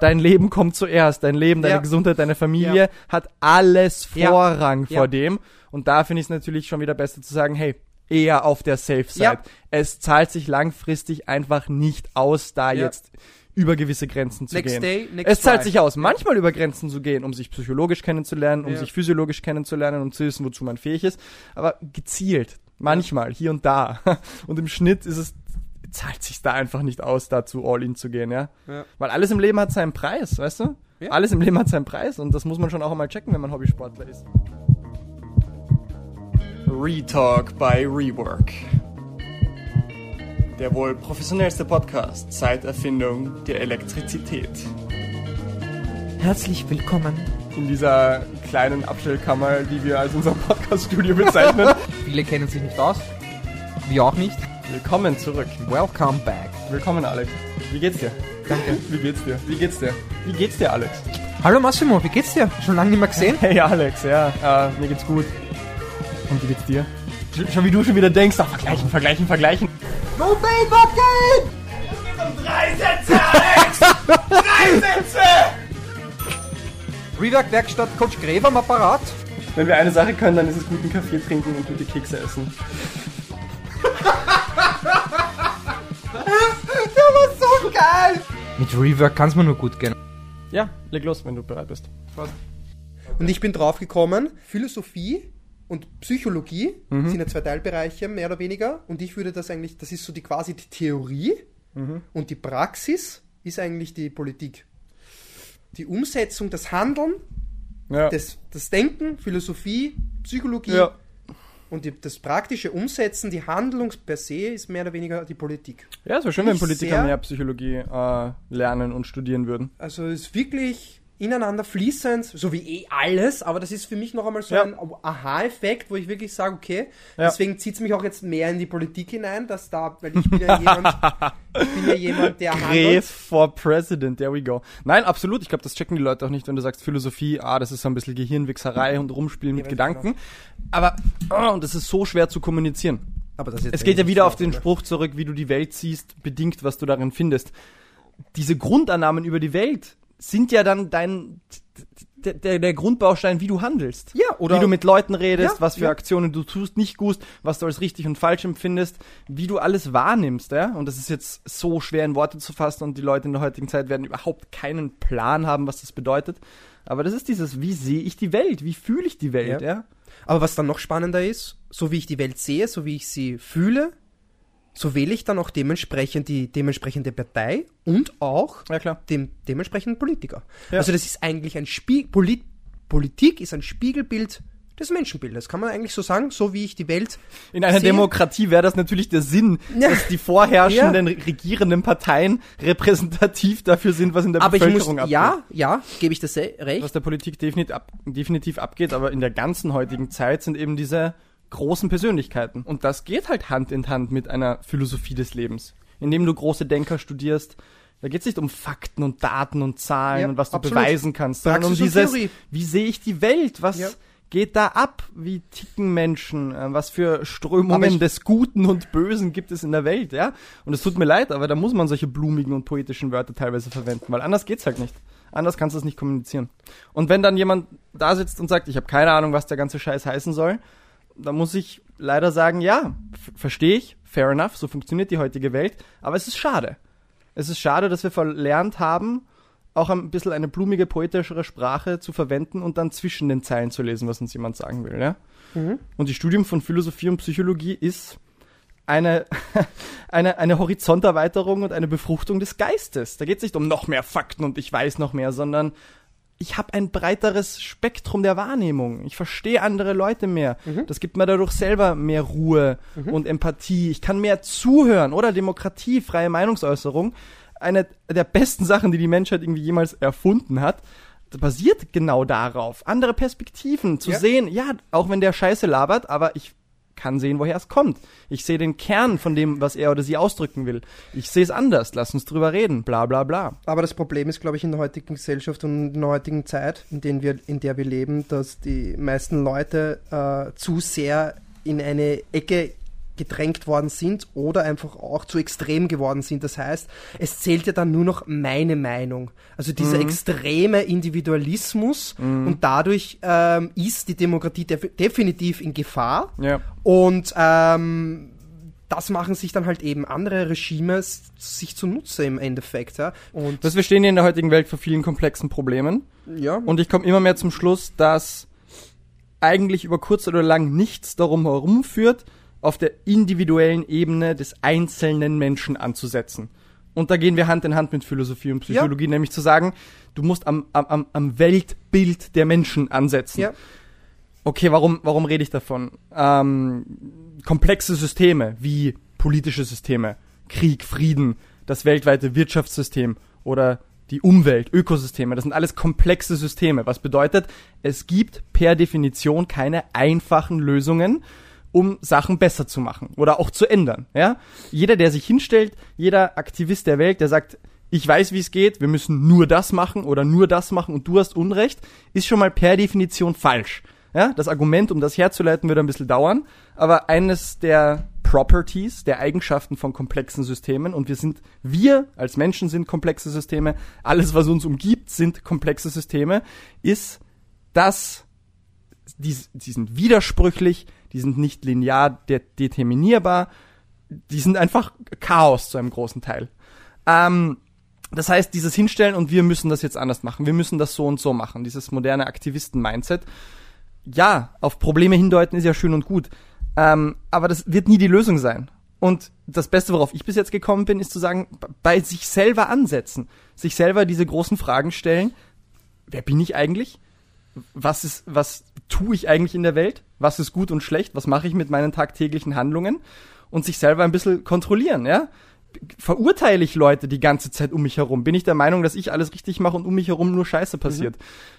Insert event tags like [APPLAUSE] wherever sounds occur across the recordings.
Dein Leben kommt zuerst, dein Leben, deine Ja. Gesundheit, deine Familie Ja. hat alles. Vorrang Ja. vor dem. Und da finde ich es natürlich schon wieder besser zu sagen, hey, eher auf der Safe Side. Es zahlt sich langfristig einfach nicht aus, da jetzt über gewisse Grenzen zu Next gehen. day, next es zahlt try. sich aus, manchmal über Grenzen zu gehen, um sich psychologisch kennenzulernen, um sich physiologisch kennenzulernen, um zu wissen, wozu man fähig ist. Aber gezielt, manchmal, hier und da. [LAUGHS] Und im Schnitt ist es, zahlt sich da einfach nicht aus, dazu all in zu gehen, ja. Ja. Weil alles im Leben hat seinen Preis, weißt du? Ja. Alles im Leben hat seinen Preis und das muss man schon auch einmal checken, wenn man Hobbysportler ist. Retalk by Rework. Der wohl professionellste Podcast seit Erfindung der Elektrizität. Herzlich willkommen. In dieser kleinen Abstellkammer, die wir als unser Podcast-Studio bezeichnen. [LAUGHS] Viele kennen sich nicht aus. Wir auch nicht. Willkommen zurück. Welcome back. Willkommen, Alex. Wie geht's dir? Danke. Wie geht's dir? Wie geht's dir? Wie geht's dir, Alex? Hallo Massimo, wie geht's dir? Schon lange nicht mehr gesehen? [LAUGHS] Hey, Alex, ja, äh, mir geht's gut. Und wie geht's dir? Sch- Schon wie du schon wieder denkst, ach, vergleichen, vergleichen, vergleichen. No pain, but gain! Drei Sätze, Alex! Drei Sätze! Rework Werkstatt Coach Gräber am Apparat. Wenn wir eine Sache können, dann ist es guten Kaffee trinken und gute Kekse essen. [LAUGHS] Der war so geil! Mit Rework kann's mir nur gut gehen. Ja, leg los, wenn du bereit bist. Und ich bin draufgekommen, Philosophie und Psychologie sind ja zwei Teilbereiche, mehr oder weniger. Und ich würde das eigentlich, das ist so die quasi die Theorie und die Praxis ist eigentlich die Politik. Die Umsetzung, das Handeln, Ja. das, das Denken, Philosophie, Psychologie ja. Und die, das praktische Umsetzen, die Handlung per se ist mehr oder weniger die Politik. Ja, es wäre schön, wenn Ich Politiker sehr- mehr Psychologie äh, lernen und studieren würden. Also es ist wirklich ineinander fließend, so wie eh alles, aber das ist für mich noch einmal so Ja. ein Aha-Effekt, wo ich wirklich sage, okay, Ja. deswegen zieht es mich auch jetzt mehr in die Politik hinein, dass da, weil ich bin ja [LAUGHS] jemand, ich bin ja jemand, der Gref handelt. for President, there we go. Nein, absolut, ich glaube, das checken die Leute auch nicht, wenn du sagst Philosophie, ah, das ist so ein bisschen Gehirnwichserei und Rumspielen mit Ja, Gedanken. Aber, oh, und das ist so schwer zu kommunizieren. Aber das ist Es geht ja wieder auf den Spruch zurück, wie du die Welt siehst, bedingt, was du darin findest. Diese Grundannahmen über die Welt sind ja dann dein der, der, der Grundbaustein, wie du handelst. Ja, oder- wie du mit Leuten redest, Ja, was für ja. Aktionen du tust, nicht tust, was du als richtig und falsch empfindest, wie du alles wahrnimmst, ja? Und das ist jetzt so schwer in Worte zu fassen und die Leute in der heutigen Zeit werden überhaupt keinen Plan haben, was das bedeutet. Aber das ist dieses, wie sehe ich die Welt? Wie fühle ich die Welt, ja? Ja. Aber was dann noch spannender ist, so wie ich die Welt sehe, so wie ich sie fühle, so wähle ich dann auch dementsprechend die dementsprechende Partei und auch Ja, dem dementsprechenden Politiker. Ja. Also das ist eigentlich ein Spiegel, Polit Politik ist ein Spiegelbild des Menschenbildes, kann man eigentlich so sagen, so wie ich die Welt In einer sehe. Demokratie wäre das natürlich der Sinn, [LAUGHS] Ja. dass die vorherrschenden regierenden Parteien repräsentativ dafür sind, was in der Aber ich muss, Bevölkerung abgeht. ja, ja, gebe ich das recht. Was der Politik definitiv, ab, definitiv abgeht, aber in der ganzen heutigen Zeit sind eben diese großen Persönlichkeiten. Und das geht halt Hand in Hand mit einer Philosophie des Lebens. Indem du große Denker studierst, da geht es nicht um Fakten und Daten und Zahlen Ja, und was du absolut. beweisen kannst, sondern um Praxis dieses, Theorie. wie sehe ich die Welt, was Ja. geht da ab, wie ticken Menschen, äh, was für Strömungen des Guten und Bösen gibt es in der Welt, ja? Und es tut mir leid, aber da muss man solche blumigen und poetischen Wörter teilweise verwenden, weil anders geht's halt nicht. Anders kannst du es nicht kommunizieren. Und wenn dann jemand da sitzt und sagt, ich habe keine Ahnung, was der ganze Scheiß heißen soll, dann muss ich leider sagen, ja, verstehe ich, fair enough, so funktioniert die heutige Welt, aber es ist schade. Es ist schade, dass wir verlernt haben, auch ein bisschen eine blumige, poetischere Sprache zu verwenden und dann zwischen den Zeilen zu lesen, was uns jemand sagen will. Ja? Und die Studium von Philosophie und Psychologie ist eine, [LAUGHS] eine, eine Horizonterweiterung und eine Befruchtung des Geistes. Da geht es nicht um noch mehr Fakten und ich weiß noch mehr, sondern ich habe ein breiteres Spektrum der Wahrnehmung. Ich verstehe andere Leute mehr. Das gibt mir dadurch selber mehr Ruhe und Empathie. Ich kann mehr zuhören oder Demokratie, freie Meinungsäußerung. Eine der besten Sachen, die die Menschheit irgendwie jemals erfunden hat, basiert genau darauf. Andere Perspektiven zu Ja. sehen. Ja, auch wenn der Scheiße labert, aber ich kann sehen, woher es kommt. Ich sehe den Kern von dem, was er oder sie ausdrücken will. Ich sehe es anders. Lass uns drüber reden. Bla bla bla. Aber das Problem ist, glaube ich, in der heutigen Gesellschaft und in der heutigen Zeit, in, denen wir, in der wir leben, dass die meisten Leute äh, zu sehr in eine Ecke gedrängt worden sind oder einfach auch zu extrem geworden sind. Das heißt, es zählt ja dann nur noch meine Meinung. Also dieser Mhm. extreme Individualismus und dadurch ähm, ist die Demokratie def definitiv in Gefahr. Ja. Und ähm, das machen sich dann halt eben andere Regime sich zunutze im Endeffekt. Ja. Und Das wir stehen hier in der heutigen Welt vor vielen komplexen Problemen. ja, Und ich komme immer mehr zum Schluss, dass eigentlich über kurz oder lang nichts darum herumführt, auf der individuellen Ebene des einzelnen Menschen anzusetzen. Und da gehen wir Hand in Hand mit Philosophie und Psychologie, nämlich zu sagen, du musst am, am- am, am Weltbild der Menschen ansetzen. ja, Okay, warum, warum rede ich davon? Ähm, komplexe Systeme wie politische Systeme, Krieg, Frieden, das weltweite Wirtschaftssystem oder die Umwelt, Ökosysteme, das sind alles komplexe Systeme. Was bedeutet, es gibt per Definition keine einfachen Lösungen, um Sachen besser zu machen oder auch zu ändern. Ja? Jeder, der sich hinstellt, jeder Aktivist der Welt, der sagt, ich weiß, wie es geht, wir müssen nur das machen oder nur das machen und du hast Unrecht, ist schon mal per Definition falsch. Ja, das Argument, um das herzuleiten, wird ein bisschen dauern, aber eines der Properties, der Eigenschaften von komplexen Systemen, und wir sind, wir als Menschen sind komplexe Systeme, alles, was uns umgibt, sind komplexe Systeme, ist, dass die, die sind widersprüchlich, die sind nicht linear de determinierbar, die sind einfach Chaos zu einem großen Teil. Ähm, das heißt, dieses Hinstellen und wir müssen das jetzt anders machen, wir müssen das so und so machen, dieses moderne Aktivisten-Mindset. Ja, auf Probleme hindeuten ist ja schön und gut, ähm, aber das wird nie die Lösung sein. Und das Beste, worauf ich bis jetzt gekommen bin, ist zu sagen, bei sich selber ansetzen, sich selber diese großen Fragen stellen. Wer bin ich eigentlich? Was ist, was tue ich eigentlich in der Welt? Was ist gut und schlecht? Was mache ich mit meinen tagtäglichen Handlungen? Und sich selber ein bisschen kontrollieren, ja? Verurteile ich Leute die ganze Zeit um mich herum? Bin ich der Meinung, dass ich alles richtig mache und um mich herum nur Scheiße passiert?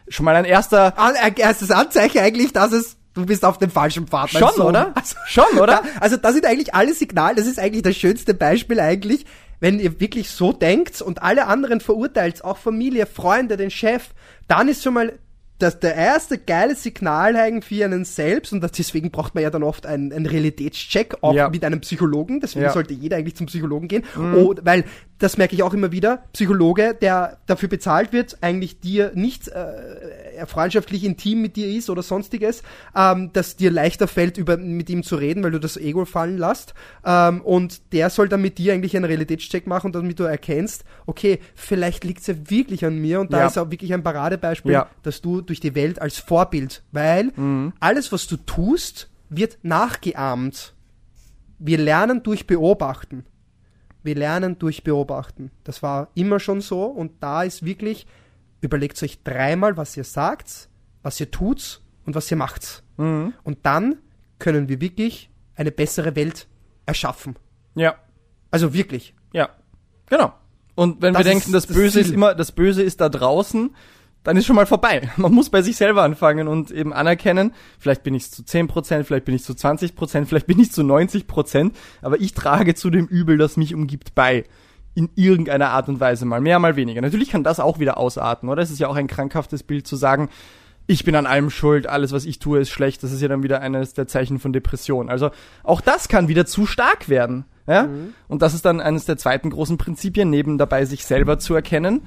Schon mal ein erster, An, erstes Anzeichen eigentlich, dass es du bist auf dem falschen Pfad. Schon, Sohn. oder? Also, Schon, oder? Also das sind eigentlich alle Signale, das ist eigentlich das schönste Beispiel eigentlich, wenn ihr wirklich so denkt und alle anderen verurteilt, auch Familie, Freunde, den Chef, dann ist schon mal das der erste geile Signal für einen selbst und das, deswegen braucht man ja dann oft einen, einen Realitätscheck auch Ja. mit einem Psychologen, deswegen Ja. sollte jeder eigentlich zum Psychologen gehen, oh, weil das merke ich auch immer wieder, Psychologe, der dafür bezahlt wird, eigentlich dir nicht äh, freundschaftlich intim mit dir ist oder sonstiges, ähm, dass dir leichter fällt, über mit ihm zu reden, weil du das Ego fallen lässt. Ähm, und der soll dann mit dir eigentlich einen Realitätscheck machen, damit du erkennst, okay, vielleicht liegt es ja wirklich an mir und da Ja. ist auch wirklich ein Paradebeispiel, Ja. dass du durch die Welt als Vorbild, weil Mhm. alles, was du tust, wird nachgeahmt. Wir lernen durch Beobachten. Wir lernen durch Beobachten. Das war immer schon so und da ist wirklich, überlegt euch dreimal, was ihr sagt, was ihr tut und was ihr macht. Mhm. Und dann können wir wirklich eine bessere Welt erschaffen. Ja, Also wirklich. ja, genau. Und wenn Das wir denken, ist das das Böse ist Ziel. immer, das Böse ist da draußen, dann ist schon mal vorbei. [LAUGHS] Man muss bei sich selber anfangen und eben anerkennen, vielleicht bin ich zu 10%, vielleicht bin ich zu 20%, vielleicht bin ich zu 90%, aber ich trage zu dem Übel, das mich umgibt, bei. In irgendeiner Art und Weise mal mehr, mal weniger. Natürlich kann das auch wieder ausarten, oder? Es ist ja auch ein krankhaftes Bild zu sagen, ich bin an allem schuld, alles, was ich tue, ist schlecht. Das ist ja dann wieder eines der Zeichen von Depression. Also auch das kann wieder zu stark werden. Ja? Und das ist dann eines der zweiten großen Prinzipien, neben dabei sich selber zu erkennen.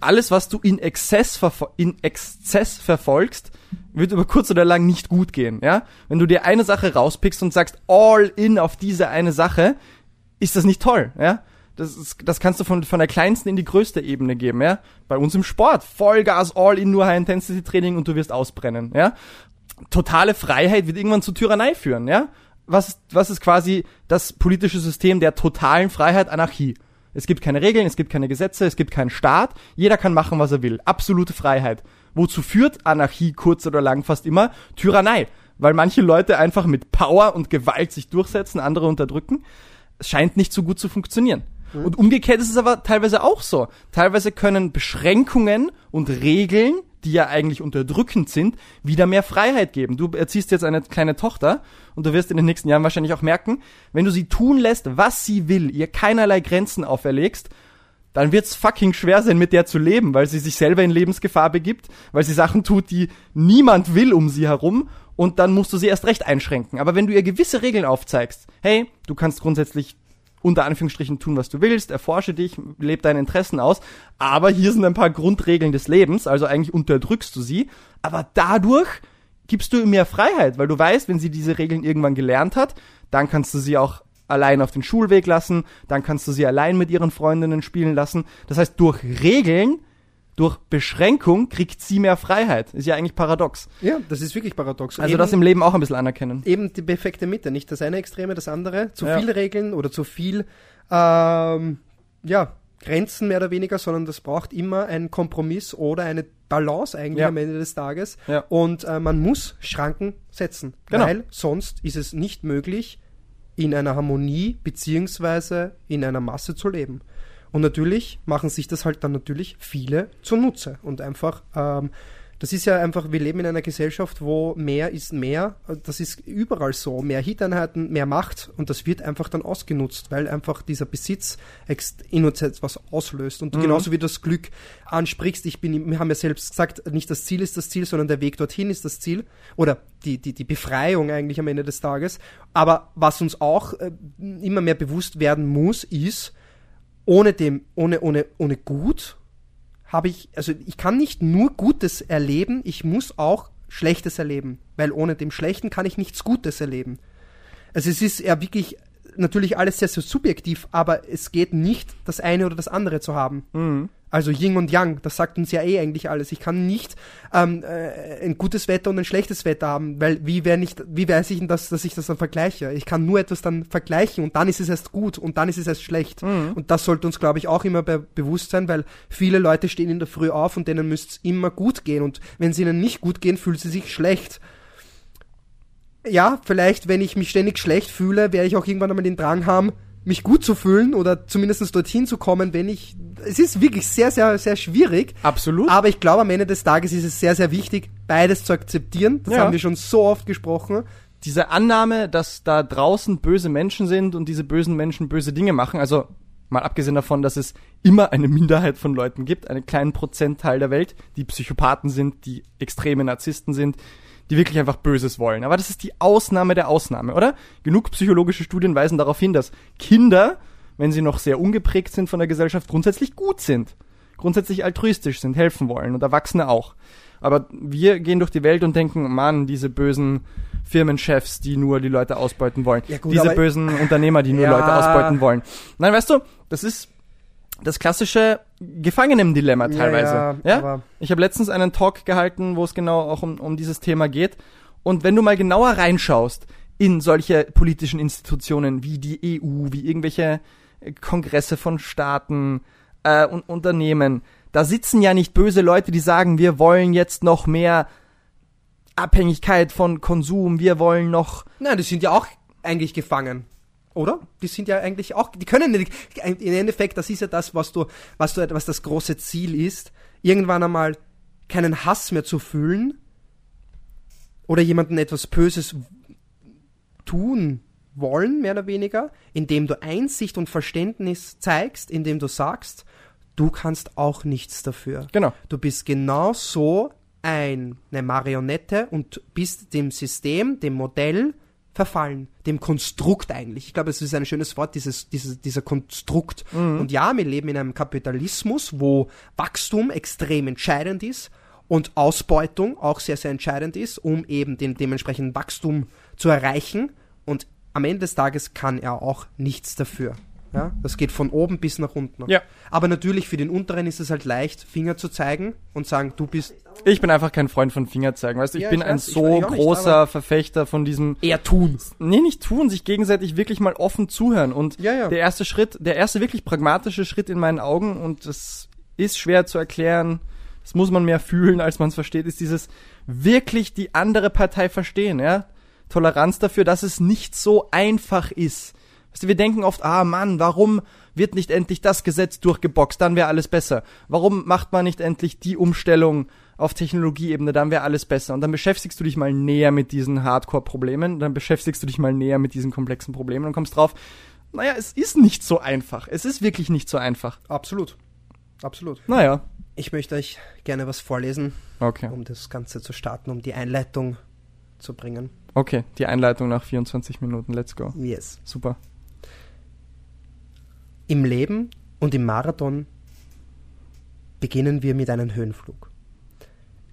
Alles, was du in Exzess, in Exzess verfolgst, wird über kurz oder lang nicht gut gehen. Ja? Wenn du dir eine Sache rauspickst und sagst, all in auf diese eine Sache, ist das nicht toll, ja? Das, ist, das kannst du von, von der kleinsten in die größte Ebene geben, ja? Bei uns im Sport, Vollgas, all in, nur High-Intensity-Training und du wirst ausbrennen, ja? Totale Freiheit wird irgendwann zur Tyrannei führen, ja? Was was ist quasi das politische System der totalen Freiheit? Anarchie. Es gibt keine Regeln, es gibt keine Gesetze, es gibt keinen Staat. Jeder kann machen, was er will. Absolute Freiheit. Wozu führt Anarchie kurz oder lang fast immer? Tyrannei. Weil manche Leute einfach mit Power und Gewalt sich durchsetzen, andere unterdrücken. Es scheint nicht so gut zu funktionieren. Und umgekehrt ist es aber teilweise auch so. Teilweise können Beschränkungen und Regeln, die ja eigentlich unterdrückend sind, wieder mehr Freiheit geben. Du erziehst jetzt eine kleine Tochter und du wirst in den nächsten Jahren wahrscheinlich auch merken, wenn du sie tun lässt, was sie will, ihr keinerlei Grenzen auferlegst, dann wird's fucking schwer sein, mit der zu leben, weil sie sich selber in Lebensgefahr begibt, weil sie Sachen tut, die niemand will um sie herum und dann musst du sie erst recht einschränken. Aber wenn du ihr gewisse Regeln aufzeigst, hey, du kannst grundsätzlich unter Anführungsstrichen tun, was du willst, erforsche dich, lebe deine Interessen aus, aber hier sind ein paar Grundregeln des Lebens, also eigentlich unterdrückst du sie, aber dadurch gibst du ihr mehr Freiheit, weil du weißt, wenn sie diese Regeln irgendwann gelernt hat, dann kannst du sie auch allein auf den Schulweg lassen, dann kannst du sie allein mit ihren Freundinnen spielen lassen. Das heißt, durch Regeln, durch Beschränkung kriegt sie mehr Freiheit. Ist ja eigentlich paradox. Ja, das ist wirklich paradox. Also eben, das im Leben auch ein bisschen anerkennen. eben die perfekte Mitte, nicht das eine Extreme, das andere. Zu Ja. viel Regeln oder zu viel, ähm, ja, Grenzen mehr oder weniger, sondern das braucht immer einen Kompromiss oder eine Balance eigentlich Ja. am Ende des Tages. Ja. Und äh, man muss Schranken setzen, Genau. weil sonst ist es nicht möglich, in einer Harmonie beziehungsweise in einer Masse zu leben. Und natürlich machen sich das halt dann natürlich viele zunutze und einfach, ähm, das ist ja einfach, wir leben in einer Gesellschaft, wo mehr ist mehr. Das ist überall so. Mehr Hiteinheiten, mehr Macht und das wird einfach dann ausgenutzt, weil einfach dieser Besitz in uns etwas auslöst. Und genauso wie du das Glück ansprichst, ich bin, wir haben ja selbst gesagt, nicht das Ziel ist das Ziel, sondern der Weg dorthin ist das Ziel. Oder die, die, die Befreiung eigentlich am Ende des Tages. Aber was uns auch äh, immer mehr bewusst werden muss, ist, ohne dem, ohne, ohne, ohne Gut habe ich, also ich kann nicht nur Gutes erleben, ich muss auch Schlechtes erleben, weil ohne dem Schlechten kann ich nichts Gutes erleben. Also es ist ja wirklich natürlich alles sehr, sehr subjektiv, aber es geht nicht, das eine oder das andere zu haben. Also Yin und Yang, das sagt uns ja eh eigentlich alles. Ich kann nicht ähm, äh, ein gutes Wetter und ein schlechtes Wetter haben, weil wie, wär nicht, wie weiß ich denn, das, dass ich das dann vergleiche? Ich kann nur etwas dann vergleichen und dann ist es erst gut und dann ist es erst schlecht. Und das sollte uns, glaube ich, auch immer be bewusst sein, weil viele Leute stehen in der Früh auf und denen müsste es immer gut gehen und wenn es ihnen nicht gut gehen, fühlen sie sich schlecht. Ja, vielleicht, wenn ich mich ständig schlecht fühle, werde ich auch irgendwann einmal den Drang haben, mich gut zu fühlen oder zumindest dorthin zu kommen, wenn ich. Es ist wirklich sehr, sehr, sehr schwierig. Absolut. Aber ich glaube, am Ende des Tages ist es sehr, sehr wichtig, beides zu akzeptieren. Das Ja. haben wir schon so oft gesprochen. diese Annahme, dass da draußen böse Menschen sind und diese bösen Menschen böse Dinge machen, also mal abgesehen davon, dass es immer eine Minderheit von Leuten gibt, einen kleinen Prozentteil der Welt, die Psychopathen sind, die extreme Narzissten sind, die wirklich einfach Böses wollen. Aber das ist die Ausnahme der Ausnahme, oder? Genug psychologische Studien weisen darauf hin, dass Kinder, wenn sie noch sehr ungeprägt sind von der Gesellschaft, grundsätzlich gut sind. Grundsätzlich altruistisch sind, helfen wollen und Erwachsene auch. Aber wir gehen durch die Welt und denken, Mann, diese bösen Firmenchefs, die nur die Leute ausbeuten wollen. Ja gut, diese bösen Unternehmer, die nur [LAUGHS] Ja. Leute ausbeuten wollen. Nein, weißt du, das ist das klassische Gefangenendilemma teilweise. Ja, Ja, ich habe letztens einen Talk gehalten, wo es genau auch um, um dieses Thema geht. Und wenn du mal genauer reinschaust in solche politischen Institutionen wie die EU, wie irgendwelche äh, Kongresse von Staaten äh, und Unternehmen, da sitzen ja nicht böse Leute, die sagen, wir wollen jetzt noch mehr Abhängigkeit von Konsum, wir wollen noch Nein, die sind ja auch eigentlich gefangen. Oder? Die sind ja eigentlich auch, die können nicht, im Endeffekt, das ist ja das, was du, was du, was das große Ziel ist, irgendwann einmal keinen Hass mehr zu fühlen oder jemandem etwas Böses tun wollen, mehr oder weniger, indem du Einsicht und Verständnis zeigst, indem du sagst, du kannst auch nichts dafür. Genau. Du bist genauso ein, eine Marionette und bist dem System, dem Modell verfallen, dem Konstrukt eigentlich. Ich glaube, es ist ein schönes Wort, dieses, dieses, dieser Konstrukt. Und ja, wir leben in einem Kapitalismus, wo Wachstum extrem entscheidend ist und Ausbeutung auch sehr, sehr entscheidend ist, um eben den dementsprechenden Wachstum zu erreichen. Und am Ende des Tages kann er auch nichts dafür. Ja, das geht von oben bis nach unten. Ja. Aber natürlich für den Unteren ist es halt leicht, Finger zu zeigen und sagen, du bist Ich bin einfach kein Freund von Fingerzeigen, weißt du, ich Ja, bin ich ein weiß, so nicht, großer Verfechter von diesem eher tun. nee, nicht tun, sich gegenseitig wirklich mal offen zuhören und Ja, ja. der erste Schritt, der erste wirklich pragmatische Schritt in meinen Augen und das ist schwer zu erklären, das muss man mehr fühlen, als man es versteht, ist dieses wirklich die andere Partei verstehen, ja? Toleranz dafür, dass es nicht so einfach ist. Weißt du, wir denken oft, ah Mann, warum wird nicht endlich das Gesetz durchgeboxt, dann wäre alles besser. Warum macht man nicht endlich die Umstellung auf Technologieebene, dann wäre alles besser. Und dann beschäftigst du dich mal näher mit diesen Hardcore-Problemen, dann beschäftigst du dich mal näher mit diesen komplexen Problemen und kommst drauf, naja, es ist nicht so einfach. Es ist wirklich nicht so einfach. Absolut. absolut. Naja, Ich möchte euch gerne was vorlesen, okay. um das Ganze zu starten, um die Einleitung zu bringen. Okay, die Einleitung nach 24 Minuten. Let's go. Yes. Super. Im Leben und im Marathon beginnen wir mit einem Höhenflug.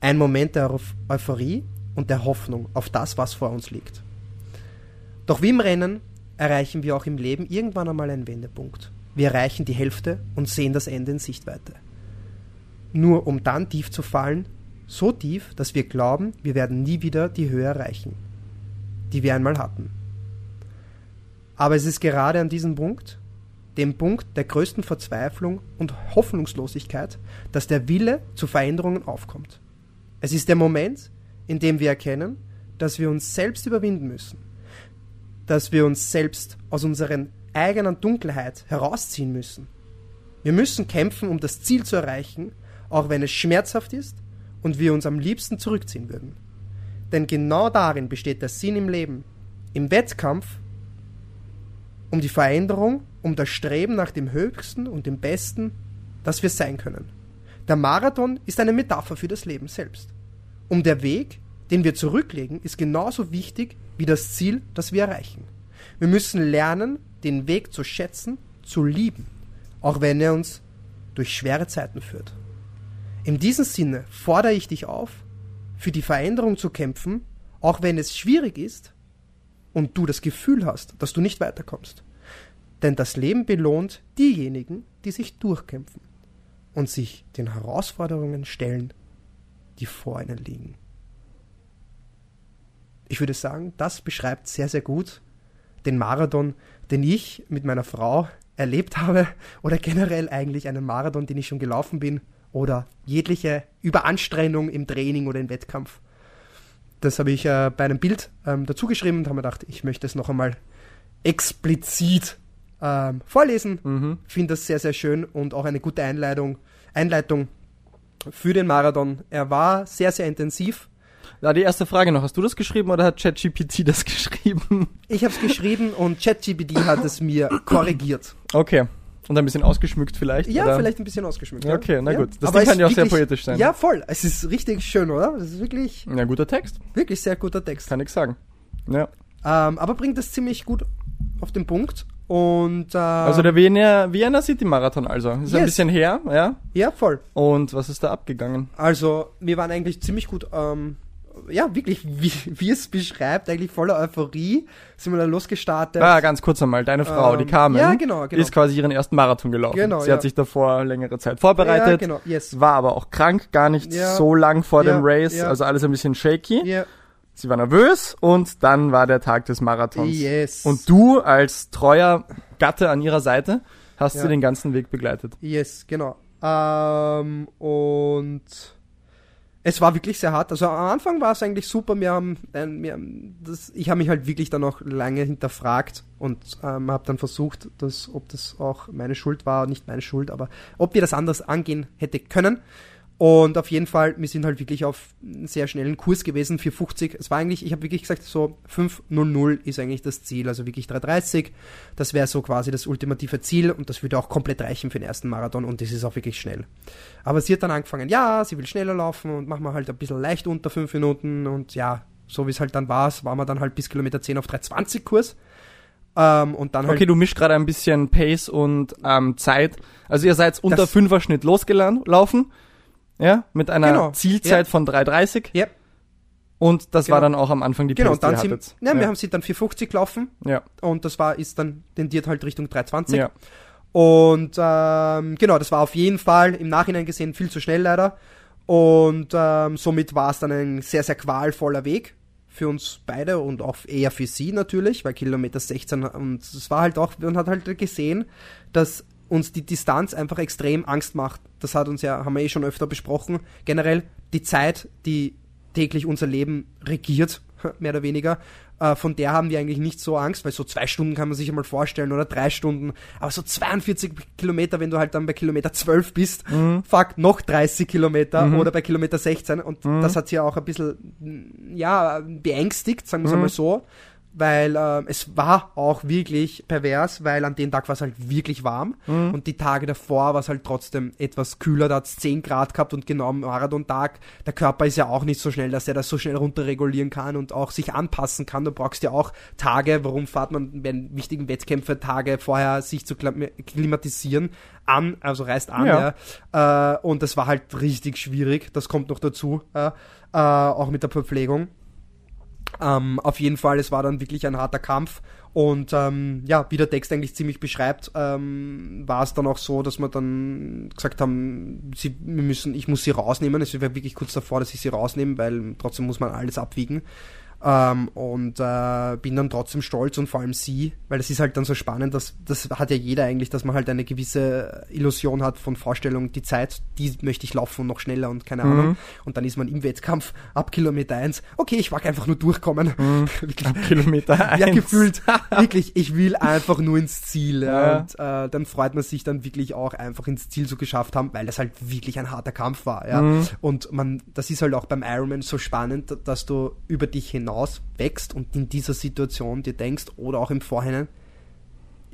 Ein Moment der Euph- Euphorie und der Hoffnung auf das, was vor uns liegt. Doch wie im Rennen erreichen wir auch im Leben irgendwann einmal einen Wendepunkt. Wir erreichen die Hälfte und sehen das Ende in Sichtweite. Nur um dann tief zu fallen, so tief, dass wir glauben, wir werden nie wieder die Höhe erreichen, die wir einmal hatten. Aber es ist gerade an diesem Punkt, dem Punkt der größten Verzweiflung und Hoffnungslosigkeit, dass der Wille zu Veränderungen aufkommt. Es ist der Moment, in dem wir erkennen, dass wir uns selbst überwinden müssen, dass wir uns selbst aus unserer eigenen Dunkelheit herausziehen müssen. Wir müssen kämpfen, um das Ziel zu erreichen, auch wenn es schmerzhaft ist und wir uns am liebsten zurückziehen würden. Denn genau darin besteht der Sinn im Leben. Im Wettkampf um die Veränderung, um das Streben nach dem Höchsten und dem Besten, das wir sein können. Der Marathon ist eine Metapher für das Leben selbst. Um der Weg, den wir zurücklegen, ist genauso wichtig wie das Ziel, das wir erreichen. Wir müssen lernen, den Weg zu schätzen, zu lieben, auch wenn er uns durch schwere Zeiten führt. In diesem Sinne fordere ich dich auf, für die Veränderung zu kämpfen, auch wenn es schwierig ist und du das Gefühl hast, dass du nicht weiterkommst. Denn das Leben belohnt diejenigen, die sich durchkämpfen und sich den Herausforderungen stellen, die vor ihnen liegen. Ich würde sagen, das beschreibt sehr, sehr gut den Marathon, den ich mit meiner Frau erlebt habe [LAUGHS] oder generell eigentlich einen Marathon, den ich schon gelaufen bin oder jegliche Überanstrengung im Training oder im Wettkampf. Das habe ich äh, bei einem Bild ähm, dazu geschrieben und habe mir gedacht, ich möchte es noch einmal explizit ähm, vorlesen. Mhm. Finde das sehr, sehr schön und auch eine gute Einleitung, Einleitung für den Marathon. Er war sehr, sehr intensiv. Ja, die erste Frage noch. Hast du das geschrieben oder hat ChatGPT das [LAUGHS] geschrieben? Ich habe es geschrieben und ChatGPT hat es mir korrigiert. Okay. Und ein bisschen ausgeschmückt vielleicht? Ja, oder? vielleicht ein bisschen ausgeschmückt. Ja, okay, na gut. Das Aber Ding kann ja auch sehr wirklich- poetisch sein. Ja, voll. Es ist richtig schön, oder? Das ist wirklich, Ja, guter Text. wirklich sehr guter Text. Kann ich sagen. Ja. Ähm, aber bringt das ziemlich gut auf den Punkt. Und äh, Also der Vienna, Vienna City Marathon also. Ist ein Yes. bisschen her, ja. ja, voll. Und was ist da abgegangen? Also, wir waren eigentlich ziemlich gut, ähm, ja, wirklich, wie, wie es beschreibt, eigentlich voller Euphorie, sind wir dann losgestartet. Ah, ganz kurz einmal. Deine Frau, Ähm, die Carmen, ja, genau, genau. ist quasi ihren ersten Marathon gelaufen. Genau, Sie ja. hat sich davor längere Zeit vorbereitet. Ja, genau, yes. War aber auch krank, gar nicht Ja. so lang vor Ja, dem Race. ja. Also alles ein bisschen shaky. Ja, Sie war nervös und dann war der Tag des Marathons. yes. Und du als treuer Gatte an ihrer Seite hast Ja. sie den ganzen Weg begleitet. Yes, genau. Ähm, und es war wirklich sehr hart. Also am Anfang war es eigentlich super. Wir haben, äh, wir haben das, ich habe mich halt wirklich dann auch lange hinterfragt und ähm, habe dann versucht, dass, ob das auch meine Schuld war, nicht meine Schuld, aber ob wir das anders angehen hätte können. Und auf jeden Fall, wir sind halt wirklich auf einen sehr schnellen Kurs gewesen, 450. Es war eigentlich, ich habe wirklich gesagt, so 5.00 ist eigentlich das Ziel, also wirklich 3.30. Das wäre so quasi das ultimative Ziel und das würde auch komplett reichen für den ersten Marathon und das ist auch wirklich schnell. Aber sie hat dann angefangen, ja, sie will schneller laufen und machen wir halt ein bisschen leicht unter 5 Minuten und ja, so wie es halt dann war, waren wir dann halt bis Kilometer 10 auf 3.20 Kurs. Ähm, und dann halt Okay, du mischst gerade ein bisschen Pace und ähm, Zeit. Also ihr seid unter Das- Fünfer-Schnitt losgelaufen. Ja, mit einer Genau, Zielzeit ja. von 3,30. Ja. Und das Genau. war dann auch am Anfang die Genau, und dann die ja, wir haben sie dann 450 gelaufen ja. und das war, ist dann tendiert halt Richtung 320. ja. Und ähm, genau, das war auf jeden Fall im Nachhinein gesehen viel zu schnell leider. Und ähm, somit war es dann ein sehr, sehr qualvoller Weg für uns beide und auch eher für sie natürlich, weil Kilometer 16 und es war halt auch, man hat halt gesehen, dass uns die Distanz einfach extrem Angst macht. Das hat uns ja, haben wir eh schon öfter besprochen. Generell die Zeit, die täglich unser Leben regiert, [LAUGHS] mehr oder weniger, äh, von der haben wir eigentlich nicht so Angst, weil so zwei Stunden kann man sich einmal vorstellen oder drei Stunden, aber so 42 Kilometer, wenn du halt dann bei Kilometer 12 bist, fuck, noch 30 Kilometer oder bei Kilometer 16 und das hat sie auch ein bisschen, ja, beängstigt, sagen wir es einmal so. Weil äh, es war auch wirklich pervers, weil an dem Tag war es halt wirklich warm und die Tage davor war es halt trotzdem etwas kühler, da hat es 10 Grad gehabt und genau am Marathon-Tag, der Körper ist ja auch nicht so schnell, dass er das so schnell runterregulieren kann und auch sich anpassen kann. Du brauchst ja auch Tage, warum fährt man bei wichtigen Wettkämpfe Tage vorher sich zu klim- klimatisieren an, also reist an, Ja. ja. Äh, und das war halt richtig schwierig, das kommt noch dazu, äh, auch mit der Verpflegung. Ähm, auf jeden Fall, es war dann wirklich ein harter Kampf. Und ähm, ja, wie der Text eigentlich ziemlich beschreibt, ähm, war es dann auch so, dass wir dann gesagt haben, sie, wir müssen, ich muss sie rausnehmen. Es war wirklich kurz davor, dass ich sie rausnehme, weil trotzdem muss man alles abwiegen. Ähm, und äh, bin dann trotzdem stolz und vor allem sie, weil das ist halt dann so spannend, dass das hat ja jeder eigentlich, dass man halt eine gewisse Illusion hat von Vorstellung, die Zeit, die möchte ich laufen und noch schneller und keine Ahnung. Und dann ist man im Wettkampf ab Kilometer eins. okay, ich mag einfach nur durchkommen. [LAUGHS] Wirklich. Kilometer [LAUGHS] Ja, eins. gefühlt. [LAUGHS] wirklich, ich will einfach nur ins Ziel. Ja. Ja. Und äh, dann freut man sich dann wirklich auch einfach ins Ziel so geschafft haben, weil das halt wirklich ein harter Kampf war. Ja. Mhm. Und man, das ist halt auch beim Ironman so spannend, dass du über dich hinaus wächst und in dieser Situation dir denkst oder auch im Vorhinein,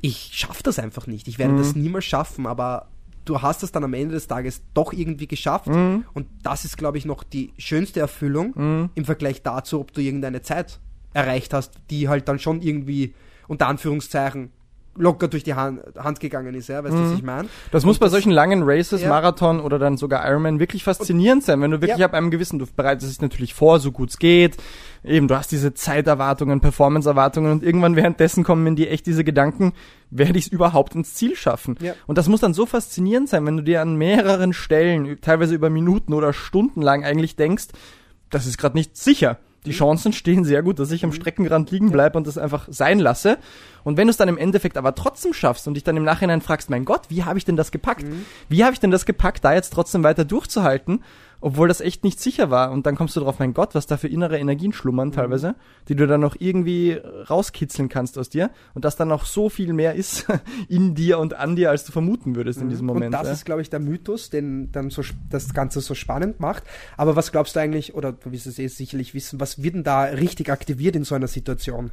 ich schaffe das einfach nicht. Ich werde das niemals schaffen, aber du hast es dann am Ende des Tages doch irgendwie geschafft. Und das ist, glaube ich, noch die schönste Erfüllung im Vergleich dazu, ob du irgendeine Zeit erreicht hast, die halt dann schon irgendwie unter Anführungszeichen locker durch die Hand, Hand gegangen ist, ja, weißt du, was ich meine? Das muss bei solchen langen Races, Ja. Marathon oder dann sogar Ironman wirklich faszinierend sein, wenn du wirklich Ja. ab einem gewissen, du bereitest dich natürlich vor, so gut es geht. Eben, du hast diese Zeiterwartungen, Performance-Erwartungen und irgendwann währenddessen kommen in dir echt diese Gedanken, werde ich es überhaupt ins Ziel schaffen? Ja. Und das muss dann so faszinierend sein, wenn du dir an mehreren Stellen, teilweise über Minuten oder Stunden lang eigentlich denkst, das ist gerade nicht sicher. Die Chancen stehen sehr gut, dass ich am Streckenrand liegen bleibe und das einfach sein lasse. Und wenn du es dann im Endeffekt aber trotzdem schaffst und dich dann im Nachhinein fragst, mein Gott, wie habe ich denn das gepackt? Wie habe ich denn das gepackt, da jetzt trotzdem weiter durchzuhalten, obwohl das echt nicht sicher war? Und dann kommst du drauf, mein Gott, was da für innere Energien schlummern teilweise, die du dann noch irgendwie rauskitzeln kannst aus dir und das dann noch so viel mehr ist [LAUGHS] in dir und an dir, als du vermuten würdest in diesem Moment. Und das ja. ist, glaube ich, der Mythos, den dann so, das Ganze so spannend macht. Aber was glaubst du eigentlich, oder du wirst es eh sicherlich wissen, was wird denn da richtig aktiviert in so einer Situation?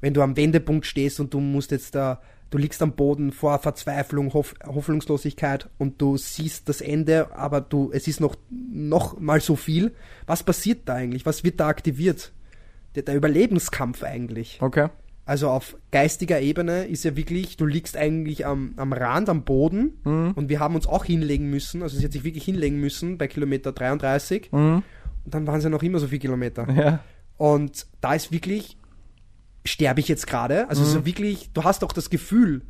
Wenn du am Wendepunkt stehst und du musst jetzt da, du liegst am Boden vor Verzweiflung, Hoff, Hoffnungslosigkeit und du siehst das Ende, aber du, es ist noch, noch mal so viel. Was passiert da eigentlich? Was wird da aktiviert? Der, der Überlebenskampf eigentlich. Okay. Also auf geistiger Ebene ist ja wirklich, du liegst eigentlich am, am Rand, am Boden Mhm. und wir haben uns auch hinlegen müssen, also sie hat sich wirklich hinlegen müssen bei Kilometer 33 Mhm. und dann waren es ja noch immer so viele Kilometer. Ja. Und da ist wirklich, sterbe ich jetzt gerade? Also Mhm. so wirklich, du hast auch das Gefühl,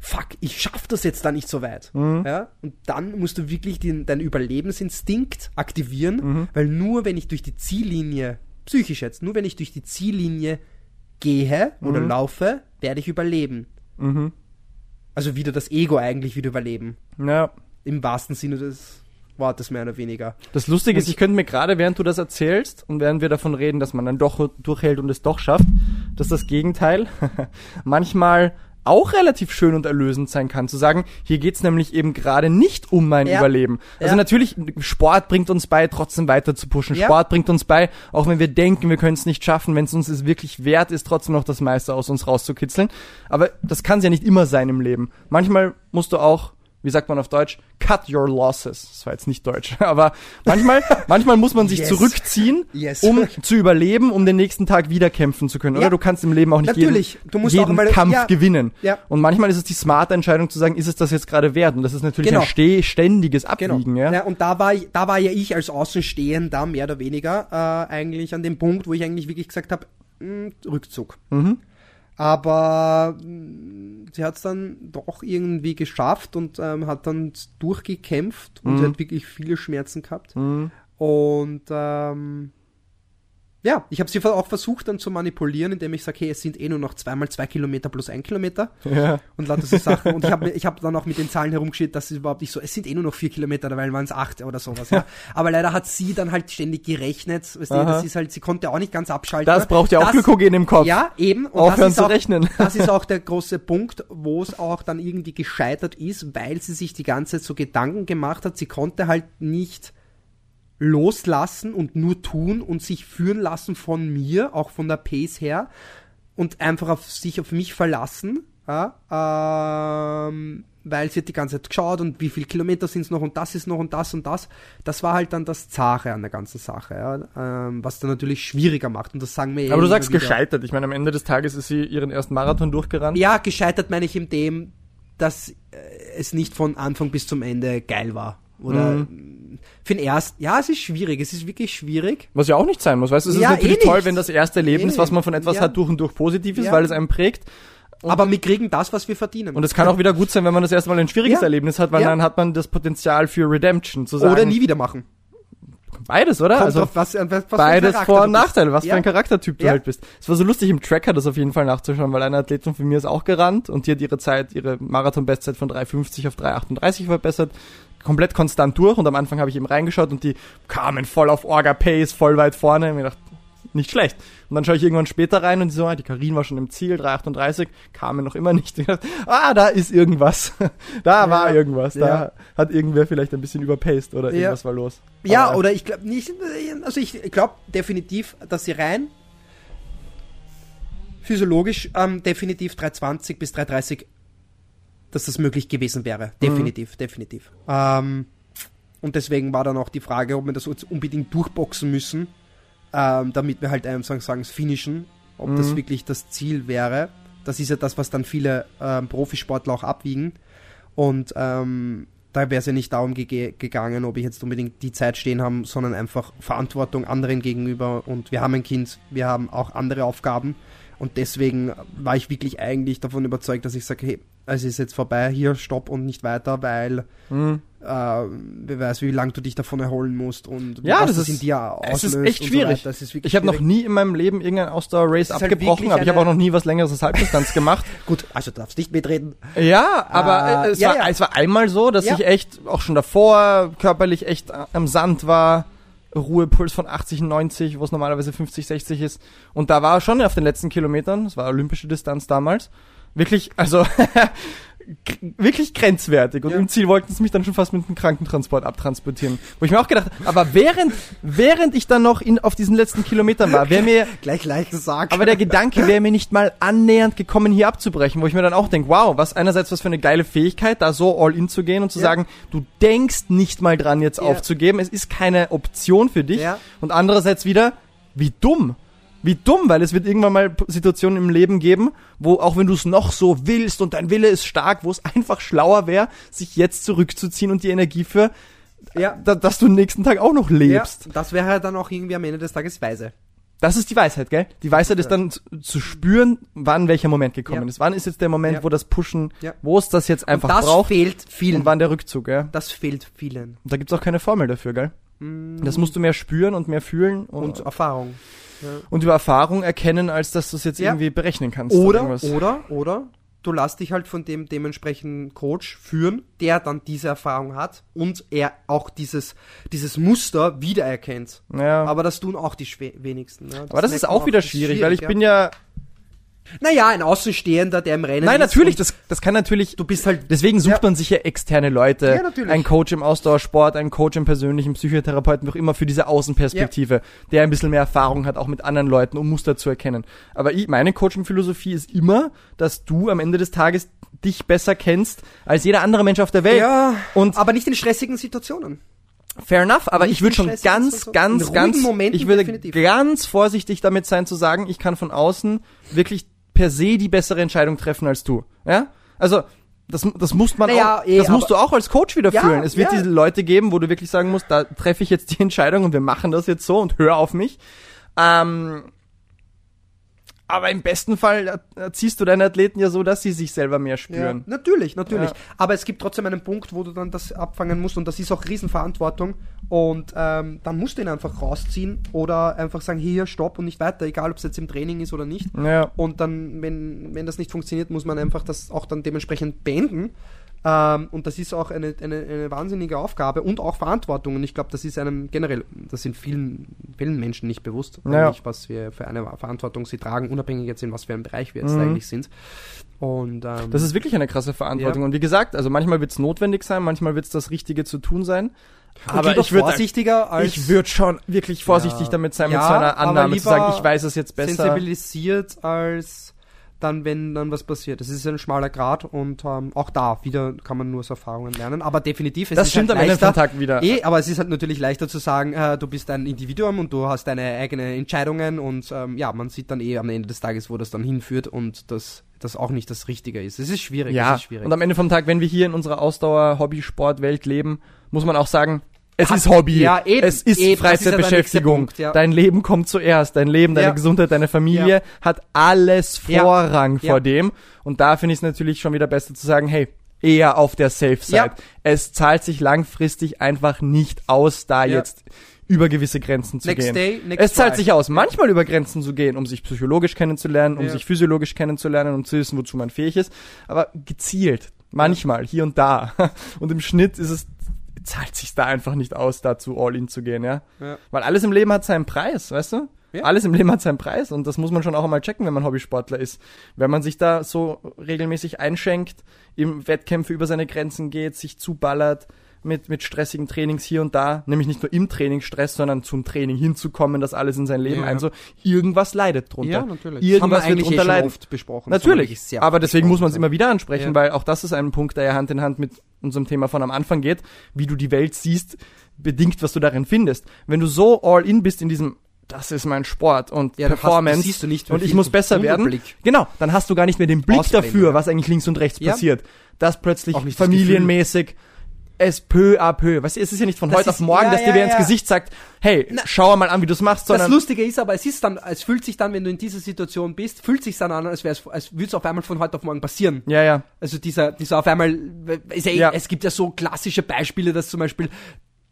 fuck, ich schaff das jetzt da nicht so weit. Mhm. Ja? Und dann musst du wirklich den, deinen Überlebensinstinkt aktivieren, Mhm. weil nur wenn ich durch die Ziellinie, psychisch jetzt, nur wenn ich durch die Ziellinie gehe oder laufe, werde ich überleben. Mhm. Also wieder das Ego eigentlich wieder überleben. Ja. Im wahrsten Sinne des Wortes mehr oder weniger. Das Lustige ist, Und- ich könnte mir gerade, während du das erzählst und während wir davon reden, dass man dann doch durchhält und es doch schafft, dass das Gegenteil [LAUGHS] manchmal auch relativ schön und erlösend sein kann, zu sagen, hier geht's nämlich eben gerade nicht um mein Ja. Überleben. Also Ja. natürlich, Sport bringt uns bei, trotzdem weiter zu pushen. Ja. Sport bringt uns bei, auch wenn wir denken, wir können es nicht schaffen, wenn es uns es wirklich wert ist, trotzdem noch das meiste aus uns rauszukitzeln. Aber das kann ja nicht immer sein im Leben. Manchmal musst du auch wie sagt man auf Deutsch, cut your losses. Das war jetzt nicht Deutsch, [LAUGHS] aber manchmal, manchmal muss man sich Yes. zurückziehen, Yes. um zu überleben, um den nächsten Tag wieder kämpfen zu können. Oder Ja. du kannst im Leben auch nicht Natürlich. jeden, Du musst jeden mal- Kampf ja. gewinnen. Ja. Und manchmal ist es die smarte Entscheidung zu sagen, ist es das jetzt gerade wert? Und das ist natürlich Genau. ein ständiges Abwiegen. Genau. Ja? und da war, da war ja ich als Außenstehender mehr oder weniger äh, eigentlich an dem Punkt, wo ich eigentlich wirklich gesagt habe, Rückzug. Mhm. Aber mh, sie hat es dann doch irgendwie geschafft und ähm, hat dann durchgekämpft und sie hat wirklich viele Schmerzen gehabt. Mhm. Und ähm, ja, ich habe sie auch versucht dann zu manipulieren, indem ich sage, hey, es sind eh nur noch zweimal zwei Kilometer plus ein Kilometer Ja. und lauter so Sachen. Und ich habe ich hab dann auch mit den Zahlen herumgeschickt, dass es überhaupt nicht so, es sind eh nur noch vier Kilometer, dabei waren es acht oder sowas. Ja. Aber leider hat sie dann halt ständig gerechnet. Weißt du, das ist halt, sie konnte auch nicht ganz abschalten. Das braucht ja auch Das- Glykogen im Kopf. Ja, eben. Und Aufhören zu auch, rechnen. Das ist auch der große Punkt, wo es auch dann irgendwie gescheitert ist, weil sie sich die ganze Zeit so Gedanken gemacht hat. Sie konnte halt nicht loslassen und nur tun und sich führen lassen von mir, auch von der Pace her. und einfach auf sich auf mich verlassen, ja, ähm, weil sie hat die ganze Zeit geschaut und wie viele Kilometer sind es noch und das ist noch und das und das. Das war halt dann das Zare an der ganzen Sache, ja, ähm, was dann natürlich schwieriger macht und das sagen wir eh Aber du sagst wieder. gescheitert. Ich meine, am Ende des Tages ist sie ihren ersten Marathon durchgerannt. Ja, gescheitert meine ich in dem, dass äh, es nicht von Anfang bis zum Ende geil war. Oder Mhm. für den ersten, ja, es ist schwierig, es ist wirklich schwierig. Was ja auch nicht sein muss. Weißt du, es ist Ja, natürlich eh toll, wenn das erste Erlebnis, Eh was man von etwas ja. hat, durch und durch positiv ist, Ja. weil es einem prägt. Und- aber wir kriegen das, was wir verdienen. Und es kann auch wieder gut sein, wenn man das erste Mal ein schwieriges. Erlebnis hat, weil dann hat man das Potenzial für Redemption zu sagen. Oder nie wieder machen. Beides, oder? Kommt also drauf, was, was, was beides Vor- und. Nachteile, was Ja. für ein Charaktertyp du Ja. halt bist. Es war so lustig im Tracker das auf jeden Fall nachzuschauen, weil eine Athletin von mir ist auch gerannt und die hat ihre Zeit, ihre Marathon-Bestzeit von 3,50 auf 3,38 verbessert. Komplett konstant durch und am Anfang habe ich eben reingeschaut und die kamen voll auf Orga-Pace, voll weit vorne. Und mir gedacht, nicht schlecht. Und dann schaue ich irgendwann später rein und so, ah, die Karin war schon im Ziel, 3,38, kamen noch immer nicht. [LAUGHS] Ah, da ist irgendwas. [LAUGHS] da war irgendwas. Da Ja. hat irgendwer vielleicht ein bisschen überpaced oder Ja. irgendwas war los. Ja, Aber- oder ich glaube nicht, also ich glaube definitiv, dass sie rein physiologisch ähm, definitiv 320 bis 330, dass das möglich gewesen wäre. Definitiv, definitiv. Ähm, und deswegen war dann auch die Frage, ob wir das unbedingt durchboxen müssen, ähm, damit wir halt einfach sagen, es finishen, ob das wirklich das Ziel wäre. Das ist ja das, was dann viele ähm, Profisportler auch abwiegen. Und ähm, da wäre es ja nicht darum gege- gegangen, ob ich jetzt unbedingt die Zeit stehen haben, sondern einfach Verantwortung anderen gegenüber. Und wir haben ein Kind, wir haben auch andere Aufgaben. Und deswegen war ich wirklich eigentlich davon überzeugt, dass ich sage, hey, es ist jetzt vorbei, hier stopp und nicht weiter, weil Mhm. äh, wer weiß, wie lange du dich davon erholen musst und Ja, das in ist- dir Es ist auslöst echt so schwierig. Das ist ich habe noch nie in meinem Leben irgendein Ausdauer-Race halt abgebrochen, aber ich habe auch noch nie was längeres als Halbdistanz gemacht. [LAUGHS] Gut, also du darfst nicht mitreden. Ja, aber Äh, äh, es, ja, war, ja. es war einmal so, dass ich echt auch schon davor körperlich echt am Sand war. Ruhepuls von 80, 90, wo es normalerweise 50, 60 ist. Und da war schon auf den letzten Kilometern, das war olympische Distanz damals, wirklich, also [LAUGHS] wirklich grenzwertig. Und Ja. im Ziel wollten sie mich dann schon fast mit einem Krankentransport abtransportieren. Wo ich mir auch gedacht aber während, während ich dann noch in, auf diesen letzten Kilometern war, wäre mir Gleich leichten Sarg. aber der Gedanke wäre mir nicht mal annähernd gekommen, hier abzubrechen, wo ich mir dann auch denke, wow, was einerseits was für eine geile Fähigkeit, da so all in zu gehen und zu Ja. sagen, du denkst nicht mal dran, jetzt Ja. aufzugeben, es ist keine Option für dich. Ja. Und andererseits wieder, wie dumm. Wie dumm, weil es wird irgendwann mal Situationen im Leben geben, wo auch wenn du es noch so willst und dein Wille ist stark, wo es einfach schlauer wäre, sich jetzt zurückzuziehen und die Energie für, ja. da, dass du den nächsten Tag auch noch lebst. Ja, das wäre dann auch irgendwie am Ende des Tages weise. Das ist die Weisheit, gell? Die Weisheit ist dann zu, zu spüren, wann welcher Moment gekommen Ja. ist. Wann ist jetzt der Moment, Ja. wo das Pushen, Ja. wo es das jetzt einfach das braucht fehlt vielen. und wann der Rückzug, ja? Das fehlt vielen. Und da gibt's auch keine Formel dafür, gell? Das musst du mehr spüren und mehr fühlen und, Und und, Erfahrung. über Erfahrung erkennen, als dass du es jetzt Ja. irgendwie berechnen kannst. Oder, irgendwas. oder, oder, du lass dich halt von dem dementsprechenden Coach führen, der dann diese Erfahrung hat und er auch dieses, dieses Muster wiedererkennt. Ja. Aber, Aber das tun auch die wenigsten. Ja. das ist auch wieder ist schwierig, weil ich ja. bin ja. Naja, ein Außenstehender, der im Rennen Nein, ist natürlich, und das, das kann natürlich. Du bist halt. Deswegen sucht Ja. man sich ja externe Leute. Ja, natürlich. Ein Coach im Ausdauersport, ein Coach im persönlichen Psychotherapeuten, wie auch immer für diese Außenperspektive, der ein bisschen mehr Erfahrung hat, auch mit anderen Leuten, um Muster zu erkennen. Aber ich, meine Coaching-Philosophie ist immer, dass du am Ende des Tages dich besser kennst als jeder andere Mensch auf der Welt. Ja, Und aber nicht in stressigen Situationen. fair enough, aber Nicht ich würde schon ganz, ganz, ganz, Momenten ich würde definitiv. ganz vorsichtig damit sein zu sagen, ich kann von außen wirklich per se die bessere Entscheidung treffen als du. Ja? Also, das, das muss man Naja, auch, eh, das musst du auch als Coach wieder Ja, fühlen. Es wird ja. diese Leute geben, wo du wirklich sagen musst, da treffe ich jetzt die Entscheidung und wir machen das jetzt so und hör auf mich. Ähm, aber im besten Fall erziehst du deine Athleten ja so, dass sie sich selber mehr spüren. Ja, natürlich, natürlich. Ja. Aber es gibt trotzdem einen Punkt, wo du dann das abfangen musst und das ist auch Riesenverantwortung. Und ähm, dann musst du ihn einfach rausziehen oder einfach sagen, hier, stopp und nicht weiter, egal ob es jetzt im Training ist oder nicht. Ja. Und dann, wenn, wenn das nicht funktioniert, muss man einfach das auch dann dementsprechend beenden. Ähm, und das ist auch eine, eine, eine wahnsinnige Aufgabe und auch Verantwortung. Und ich glaube, das ist einem generell, das sind vielen, vielen Menschen nicht bewusst, Naja. eigentlich, was wir für eine Verantwortung sie tragen, unabhängig jetzt in was für einem Bereich wir jetzt Mhm. eigentlich sind. Und ähm, Das ist wirklich eine krasse Verantwortung. Ja. Und wie gesagt, also manchmal wird es notwendig sein, manchmal wird es das Richtige zu tun sein. Aber ich würde vorsichtiger als ich würde schon wirklich vorsichtig Ja. damit sein, mit Ja, so einer Annahme zu sagen, ich weiß es jetzt besser. sensibilisiert als dann, wenn dann was passiert. Das ist ein schmaler Grad und ähm, auch da wieder kann man nur aus Erfahrungen lernen. Aber definitiv, es Das ist stimmt halt am Ende leichter, vom Tag wieder. Eh, aber es ist halt natürlich leichter zu sagen, äh, du bist ein Individuum und du hast deine eigenen Entscheidungen und ähm, ja, man sieht dann eh am Ende des Tages, wo das dann hinführt und das, das auch nicht das Richtige ist. Es ist schwierig. Ja, es ist schwierig. und am Ende vom Tag, wenn wir hier in unserer Ausdauer-Hobby-Sport-Welt leben, muss man auch sagen, es Hat- ist Hobby, ja, eben, es ist eben, das ist ja Freizeitbeschäftigung. Punkt, ja. Dein Leben kommt zuerst, dein Leben, deine. Gesundheit, deine Familie hat alles. Vorrang vor dem. Und da finde ich es natürlich schon wieder besser zu sagen, hey, eher auf der Safe Side. Es zahlt sich langfristig einfach nicht aus, da jetzt über gewisse Grenzen zu Next gehen. day, next es zahlt try. sich aus, manchmal über Grenzen zu gehen, um sich psychologisch kennenzulernen, um sich physiologisch kennenzulernen, um zu wissen, wozu man fähig ist. Aber gezielt, manchmal, hier und da. [LAUGHS] Und im Schnitt ist es, zahlt sich da einfach nicht aus, dazu all in zu gehen, ja. Ja. Weil alles im Leben hat seinen Preis, weißt du? Ja. Alles im Leben hat seinen Preis und das muss man schon auch einmal checken, wenn man Hobbysportler ist. Wenn man sich da so regelmäßig einschenkt, im Wettkämpfe über seine Grenzen geht, sich zuballert mit, mit stressigen Trainings hier und da, nämlich nicht nur im Training Stress, sondern zum Training hinzukommen, das alles in sein Leben Ja. ein, so irgendwas leidet drunter. ja, natürlich. Irgendwas haben wir wird eh drunter leiden. oft besprochen. Natürlich, sehr aber oft deswegen muss man es immer wieder ansprechen, Ja. weil auch das ist ein Punkt, der ja Hand in Hand mit unserem Thema von am Anfang geht, wie du die Welt siehst, bedingt, was du darin findest. Wenn du so all in bist in diesem das ist mein Sport und Ja, hast- Performance du nicht, und ich muss besser werden. Tunnelblick. Genau, dann hast du gar nicht mehr den Blick Ausblenden, dafür, ja. was eigentlich links und rechts Ja. passiert. Das plötzlich nicht das familienmäßig es peu à peu. Weißt du, es ist ja nicht von Das heute auf ist- morgen, ja, dass dir ja, wer ins ja. Gesicht sagt, hey, schau mal an, wie du es machst, Das sondern Lustige ist aber, es ist dann, es fühlt sich dann, wenn du in dieser Situation bist, fühlt sich dann an, als wäre es, als würde es auf einmal von heute auf morgen passieren. ja, ja. Also dieser, dieser auf einmal, ist ja, eh- Ja. es gibt ja so klassische Beispiele, dass zum Beispiel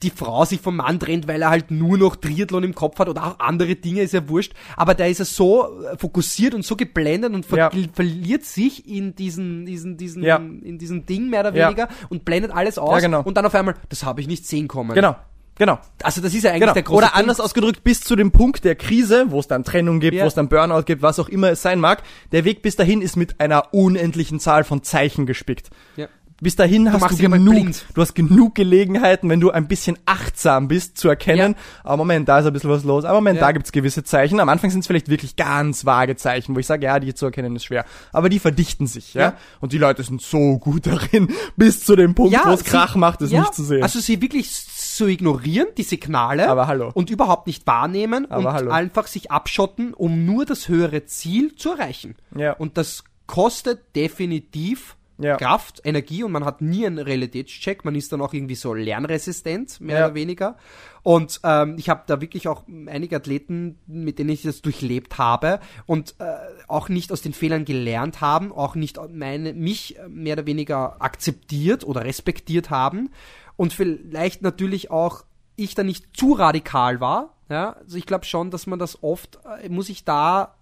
die Frau sich vom Mann trennt, weil er halt nur noch Triathlon im Kopf hat oder auch andere Dinge, ist ja wurscht. Aber der ist ja so äh, fokussiert und so geblendet und ver Ja. verliert sich in diesen, diesen, diesen, Ja. in diesem Ding mehr oder Ja. weniger und blendet alles aus. Ja, genau. Und dann auf einmal, das habe ich nicht sehen kommen. Genau. Genau. Also das ist ja eigentlich Genau. der große Oder Punkt. anders ausgedrückt, bis zu dem Punkt der Krise, wo es dann Trennung gibt, Ja. wo es dann Burnout gibt, was auch immer es sein mag, der Weg bis dahin ist mit einer unendlichen Zahl von Zeichen gespickt. Ja. Bis dahin hast du dich einmal genug, du hast genug Gelegenheiten, wenn du ein bisschen achtsam bist, zu erkennen, aber Moment, da ist ein bisschen was los, aber Moment, Ja. da gibt's gewisse Zeichen. Am Anfang sind es vielleicht wirklich ganz vage Zeichen, wo ich sage, ja, die zu erkennen ist schwer. Aber die verdichten sich, ja. Ja. Und die Leute sind so gut darin, [LAUGHS] bis zu dem Punkt, wo es Krach macht, es ja, nicht zu sehen. Also sie wirklich zu ignorieren, die Signale. Aber hallo. Und überhaupt nicht wahrnehmen Aber und hallo. einfach sich abschotten, um nur das höhere Ziel zu erreichen. Ja. Und das kostet definitiv Ja. Kraft, Energie und man hat nie einen Realitätscheck. Man ist dann auch irgendwie so lernresistent, mehr Ja. oder weniger. Und ähm, ich habe da wirklich auch einige Athleten, mit denen ich das durchlebt habe und äh, auch nicht aus den Fehlern gelernt haben, auch nicht meine, mich mehr oder weniger akzeptiert oder respektiert haben und vielleicht natürlich auch ich da nicht zu radikal war. Ja, also ich glaube schon, dass man das oft, äh, muss ich da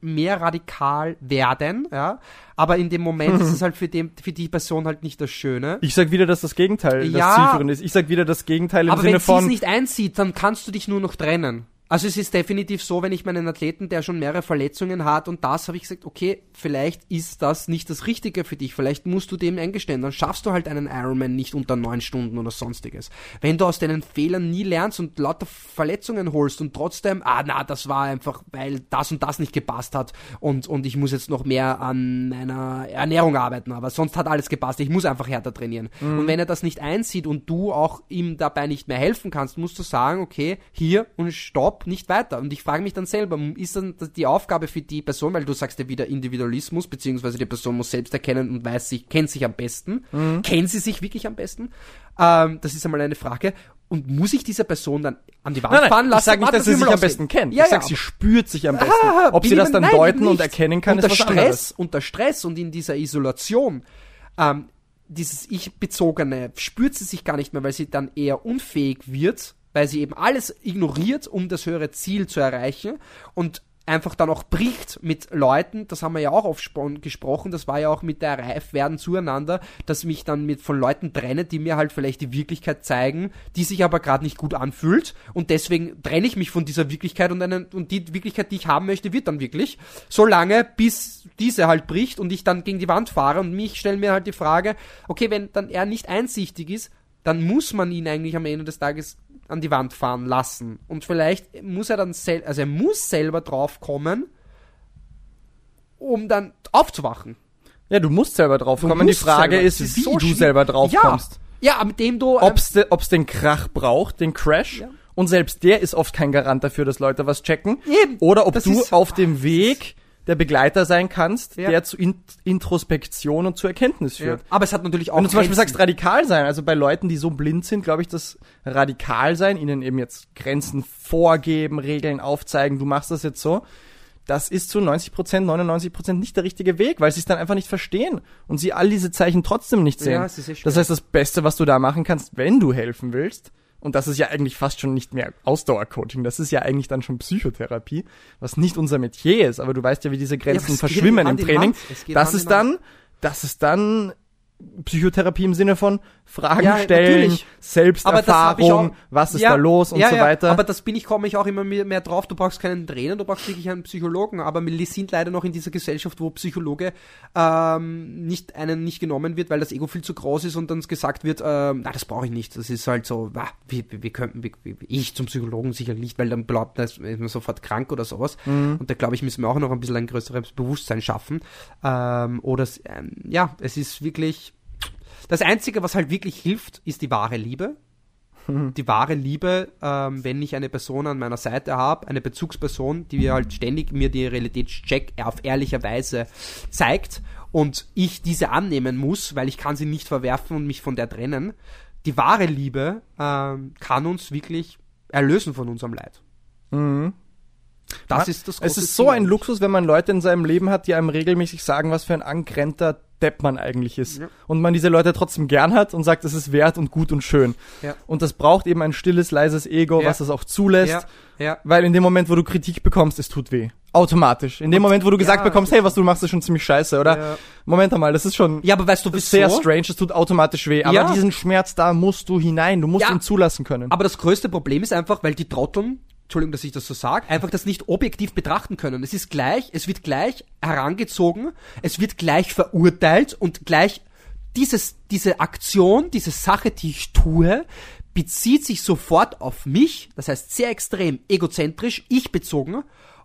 mehr radikal werden, ja. Aber in dem Moment ist es [LAUGHS] halt für, dem, für die Person halt nicht das Schöne. Ich sag wieder, dass das Gegenteil das Ja. zielführend ist. Ich sag wieder das Gegenteil im Aber Sinne wenn sie von. es nicht einsieht, dann kannst du dich nur noch trennen. Also es ist definitiv so, wenn ich meinen Athleten, der schon mehrere Verletzungen hat und das, habe ich gesagt, okay, vielleicht ist das nicht das Richtige für dich. Vielleicht musst du dem eingestehen. Dann schaffst du halt einen Ironman nicht unter neun Stunden oder sonstiges. Wenn du aus deinen Fehlern nie lernst und lauter Verletzungen holst und trotzdem, ah na, das war einfach, weil das und das nicht gepasst hat und, und ich muss jetzt noch mehr an meiner Ernährung arbeiten, aber sonst hat alles gepasst. Ich muss einfach härter trainieren. Und wenn er das nicht einsieht und du auch ihm dabei nicht mehr helfen kannst, musst du sagen, okay, hier und stopp, nicht weiter. Und ich frage mich dann selber, ist dann die Aufgabe für die Person, weil du sagst ja wieder Individualismus, beziehungsweise die Person muss selbst erkennen und weiß sich, kennt sich am besten. Kennt sie sich wirklich am besten? Ähm, das ist einmal eine Frage. Und muss ich diese Person dann an die Wand Nein, fahren nein, lassen? ich sag nicht, dass sie sich am besten kennt. Ja, ich sag, ja, sie spürt sich am besten. Ah, Ob sie das dann nein, deuten und nicht. erkennen kann, unter ist was Stress, anderes. Unter Stress und in dieser Isolation, ähm, dieses Ich-Bezogene spürt sie sich gar nicht mehr, weil sie dann eher unfähig wird, weil sie eben alles ignoriert, um das höhere Ziel zu erreichen und einfach dann auch bricht mit Leuten, das haben wir ja auch oft gesprochen, das war ja auch mit der Reifwerden zueinander, dass mich dann mit von Leuten trenne, die mir halt vielleicht die Wirklichkeit zeigen, die sich aber gerade nicht gut anfühlt. Und deswegen trenne ich mich von dieser Wirklichkeit und, einen, und die Wirklichkeit, die ich haben möchte, wird dann wirklich, solange bis diese halt bricht und ich dann gegen die Wand fahre und mich stelle mir halt die Frage, okay, wenn dann er nicht einsichtig ist, dann muss man ihn eigentlich am Ende des Tages an die Wand fahren lassen. Und vielleicht muss er dann sel also er muss selber drauf kommen, um dann aufzuwachen. Ja, du musst selber drauf kommen. Die Frage selber. ist, ist wie so du selber drauf ja. kommst. Ja, mit dem du. ähm, Ob's, de, ob's den Krach braucht, den Crash. Ja. Und selbst der ist oft kein Garant dafür, dass Leute was checken. Eben. Oder ob Das du auf dem Weg der Begleiter sein kannst, Ja. der zu In Introspektion und zu Erkenntnis ja. führt. Aber es hat natürlich auch. Wenn du zum Beispiel Grenzen. sagst, radikal sein, also bei Leuten, die so blind sind, glaube ich, dass radikal sein, ihnen eben jetzt Grenzen vorgeben, Regeln aufzeigen, du machst das jetzt so, das ist zu 90 Prozent, 99 Prozent nicht der richtige Weg, weil sie es dann einfach nicht verstehen und sie all diese Zeichen trotzdem nicht sehen. Ja, sehr schwer. das heißt, das Beste, was du da machen kannst, wenn du helfen willst, und das ist ja eigentlich fast schon nicht mehr Ausdauercoaching, das ist ja eigentlich dann schon Psychotherapie, was nicht unser Metier ist, aber du weißt ja, wie diese Grenzen geht verschwimmen im Training. Das ist dann, das ist dann Psychotherapie im Sinne von Fragen Ja, stellen, natürlich. Selbsterfahrung, was ist Ja, da los und ja, so ja, weiter. Aber das bin ich, komme ich auch immer mehr, drauf. Du brauchst keinen Trainer, du brauchst wirklich einen Psychologen. Aber wir sind leider noch in dieser Gesellschaft, wo Psychologe ähm, nicht einen nicht genommen wird, weil das Ego viel zu groß ist und dann gesagt wird, ähm, na, das brauche ich nicht. Das ist halt so, wah, wir, wir, könnten, wir, ich zum Psychologen sicher nicht, weil dann glaubt man, ist man sofort krank oder sowas. Mhm. Und da glaube ich, müssen wir auch noch ein bisschen ein größeres Bewusstsein schaffen. Ähm, oder ähm, ja, es ist wirklich. Das Einzige, was halt wirklich hilft, ist die wahre Liebe. Die wahre Liebe, ähm, wenn ich eine Person an meiner Seite habe, eine Bezugsperson, die halt ständig mir die Realitätscheck auf ehrlicher Weise zeigt und ich diese annehmen muss, weil ich kann sie nicht verwerfen und mich von der trennen. Die wahre Liebe ähm, kann uns wirklich erlösen von unserem Leid. Das Man- ist das es große ist so Ziel ein eigentlich. Luxus, wenn man Leute in seinem Leben hat, die einem regelmäßig sagen, was für ein angrenzter Depp man eigentlich ist. Ja. Und man diese Leute trotzdem gern hat und sagt, es ist wert und gut und schön. Ja. Und das braucht eben ein stilles, leises Ego, Ja. was das auch zulässt. Weil in dem Moment, wo du Kritik bekommst, es tut weh. Automatisch. In dem Moment, wo du gesagt bekommst, hey, was du machst, ist schon ziemlich scheiße, oder? Moment einmal, das ist schon Ja, aber weißt du, das ist wieso? sehr strange, es tut automatisch weh. Aber Ja. diesen Schmerz da musst du hinein, du musst ihn zulassen können. Aber das größte Problem ist einfach, weil die Trotteln, Entschuldigung, dass ich das so sage, einfach das nicht objektiv betrachten können. Es ist gleich, es wird gleich herangezogen, es wird gleich verurteilt und gleich dieses, diese Aktion, diese Sache, die ich tue, bezieht sich sofort auf mich, das heißt sehr extrem egozentrisch, ich bezogen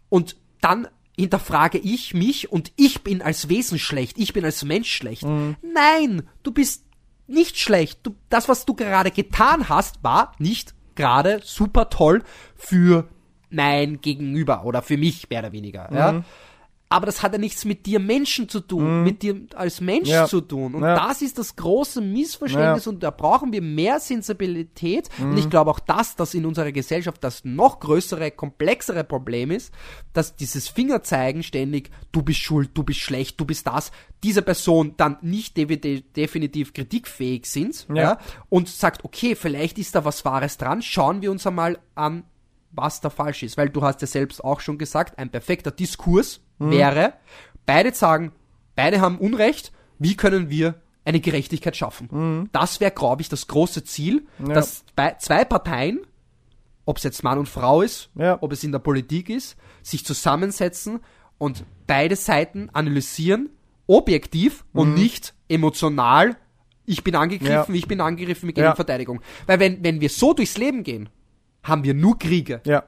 und dann hinterfrage ich mich und ich bin als Wesen schlecht, ich bin als Mensch schlecht. Nein, du bist nicht schlecht. Du, das, was du gerade getan hast, war nicht gerade super toll für mein Gegenüber oder für mich mehr oder weniger. Ja? Aber das hat ja nichts mit dir Menschen zu tun, mit dir als Mensch Ja. zu tun. Und Ja. das ist das große Missverständnis Ja. und da brauchen wir mehr Sensibilität. Und ich glaube auch, dass das in unserer Gesellschaft das noch größere, komplexere Problem ist, dass dieses Fingerzeigen ständig, du bist schuld, du bist schlecht, du bist das, diese Person dann nicht de definitiv kritikfähig sind ja, und sagt, okay, vielleicht ist da was Wahres dran, schauen wir uns einmal an, was da falsch ist. Weil du hast ja selbst auch schon gesagt, ein perfekter Diskurs Mhm. wäre, beide sagen, beide haben Unrecht, wie können wir eine Gerechtigkeit schaffen? Das wäre, glaube ich, das große Ziel, Mhm. Ja. dass bei zwei Parteien, ob es jetzt Mann und Frau ist, Ja. ob es in der Politik ist, sich zusammensetzen und beide Seiten analysieren, objektiv und Mhm. nicht emotional. Ich bin angegriffen, Ja. ich bin angegriffen, wir gehen Ja. in Verteidigung. Weil wenn, wenn wir so durchs Leben gehen, haben wir nur Kriege. Ja.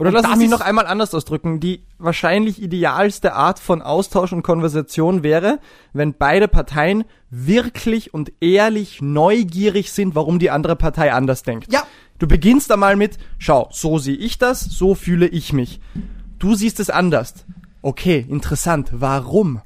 Oder lass es mich noch einmal anders ausdrücken. Die wahrscheinlich idealste Art von Austausch und Konversation wäre, wenn beide Parteien wirklich und ehrlich neugierig sind, warum die andere Partei anders denkt. Ja. Du beginnst einmal mit, schau, so sehe ich das, so fühle ich mich. Du siehst es anders. Okay, interessant. Warum?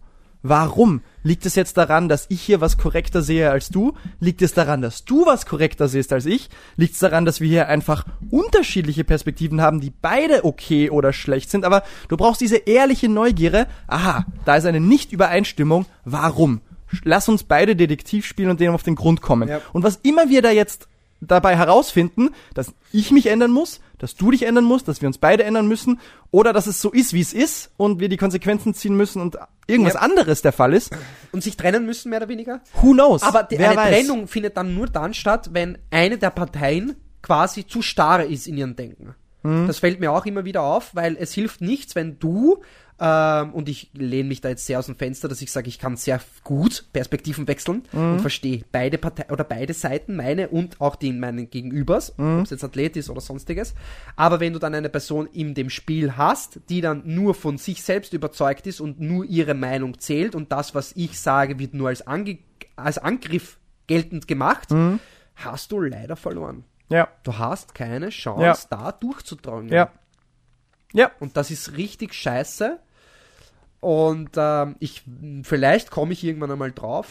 Warum? Liegt es jetzt daran, dass ich hier was korrekter sehe als du? Liegt es daran, dass du was korrekter siehst als ich? Liegt es daran, dass wir hier einfach unterschiedliche Perspektiven haben, die beide okay oder schlecht sind? Aber du brauchst diese ehrliche Neugierde. Aha, da ist eine Nicht-Übereinstimmung. Warum? Lass uns beide Detektiv spielen und dem auf den Grund kommen. Ja. Und was immer wir da jetzt dabei herausfinden, dass ich mich ändern muss, dass du dich ändern musst, dass wir uns beide ändern müssen oder dass es so ist, wie es ist und wir die Konsequenzen ziehen müssen und irgendwas Ja. anderes der Fall ist. Und sich trennen müssen, mehr oder weniger. Who knows? Aber die, eine weiß. Trennung findet dann nur dann statt, wenn eine der Parteien quasi zu starr ist in ihrem Denken. Mhm. Das fällt mir auch immer wieder auf, weil es hilft nichts, wenn du, ähm, und ich lehne mich da jetzt sehr aus dem Fenster, dass ich sage, ich kann sehr gut Perspektiven wechseln Mhm. und verstehe beide Parteien oder beide Seiten, meine und auch die meinen Gegenübers, Mhm. ob es jetzt Athlet ist oder sonstiges. Aber wenn du dann eine Person in dem Spiel hast, die dann nur von sich selbst überzeugt ist und nur ihre Meinung zählt und das, was ich sage, wird nur als, Ange als Angriff geltend gemacht, Mhm. hast du leider verloren. Ja, Du hast keine Chance, Ja. da durchzudrängen. ja. Ja, Und das ist richtig scheiße. Und ähm, ich, vielleicht komme ich irgendwann einmal drauf,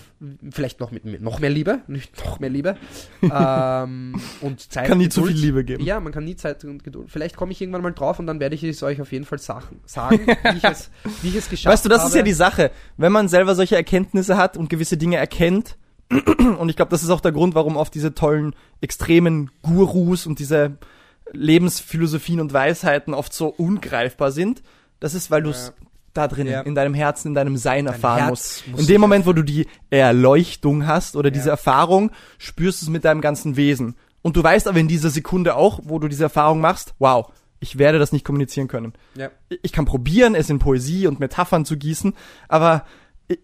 vielleicht noch mit noch mehr Liebe, [LAUGHS] nicht noch mehr Liebe. ähm, und [LAUGHS] Zeit Kann nie und zu Geduld. viel Liebe geben. Ja, man kann nie Zeit und Geduld. Vielleicht komme ich irgendwann mal drauf und dann werde ich es euch auf jeden Fall Sachen sagen, wie ich es, [LAUGHS] wie ich es geschafft Weißt du, das habe. ist ja die Sache. Wenn man selber solche Erkenntnisse hat und gewisse Dinge erkennt, [CLEARS THROAT] und ich glaube, das ist auch der Grund, warum oft diese tollen, extremen Gurus und diese Lebensphilosophien und Weisheiten oft so ungreifbar sind, das ist, weil du es da drin, Ja. in deinem Herzen, in deinem Sein erfahren Herz musst. muss In dem Moment, wo du die Erleuchtung hast oder diese Ja. Erfahrung, spürst du es mit deinem ganzen Wesen. Und du weißt aber in dieser Sekunde auch, wo du diese Erfahrung machst, wow, ich werde das nicht kommunizieren können Ja. ich kann probieren, es in Poesie und Metaphern zu gießen, aber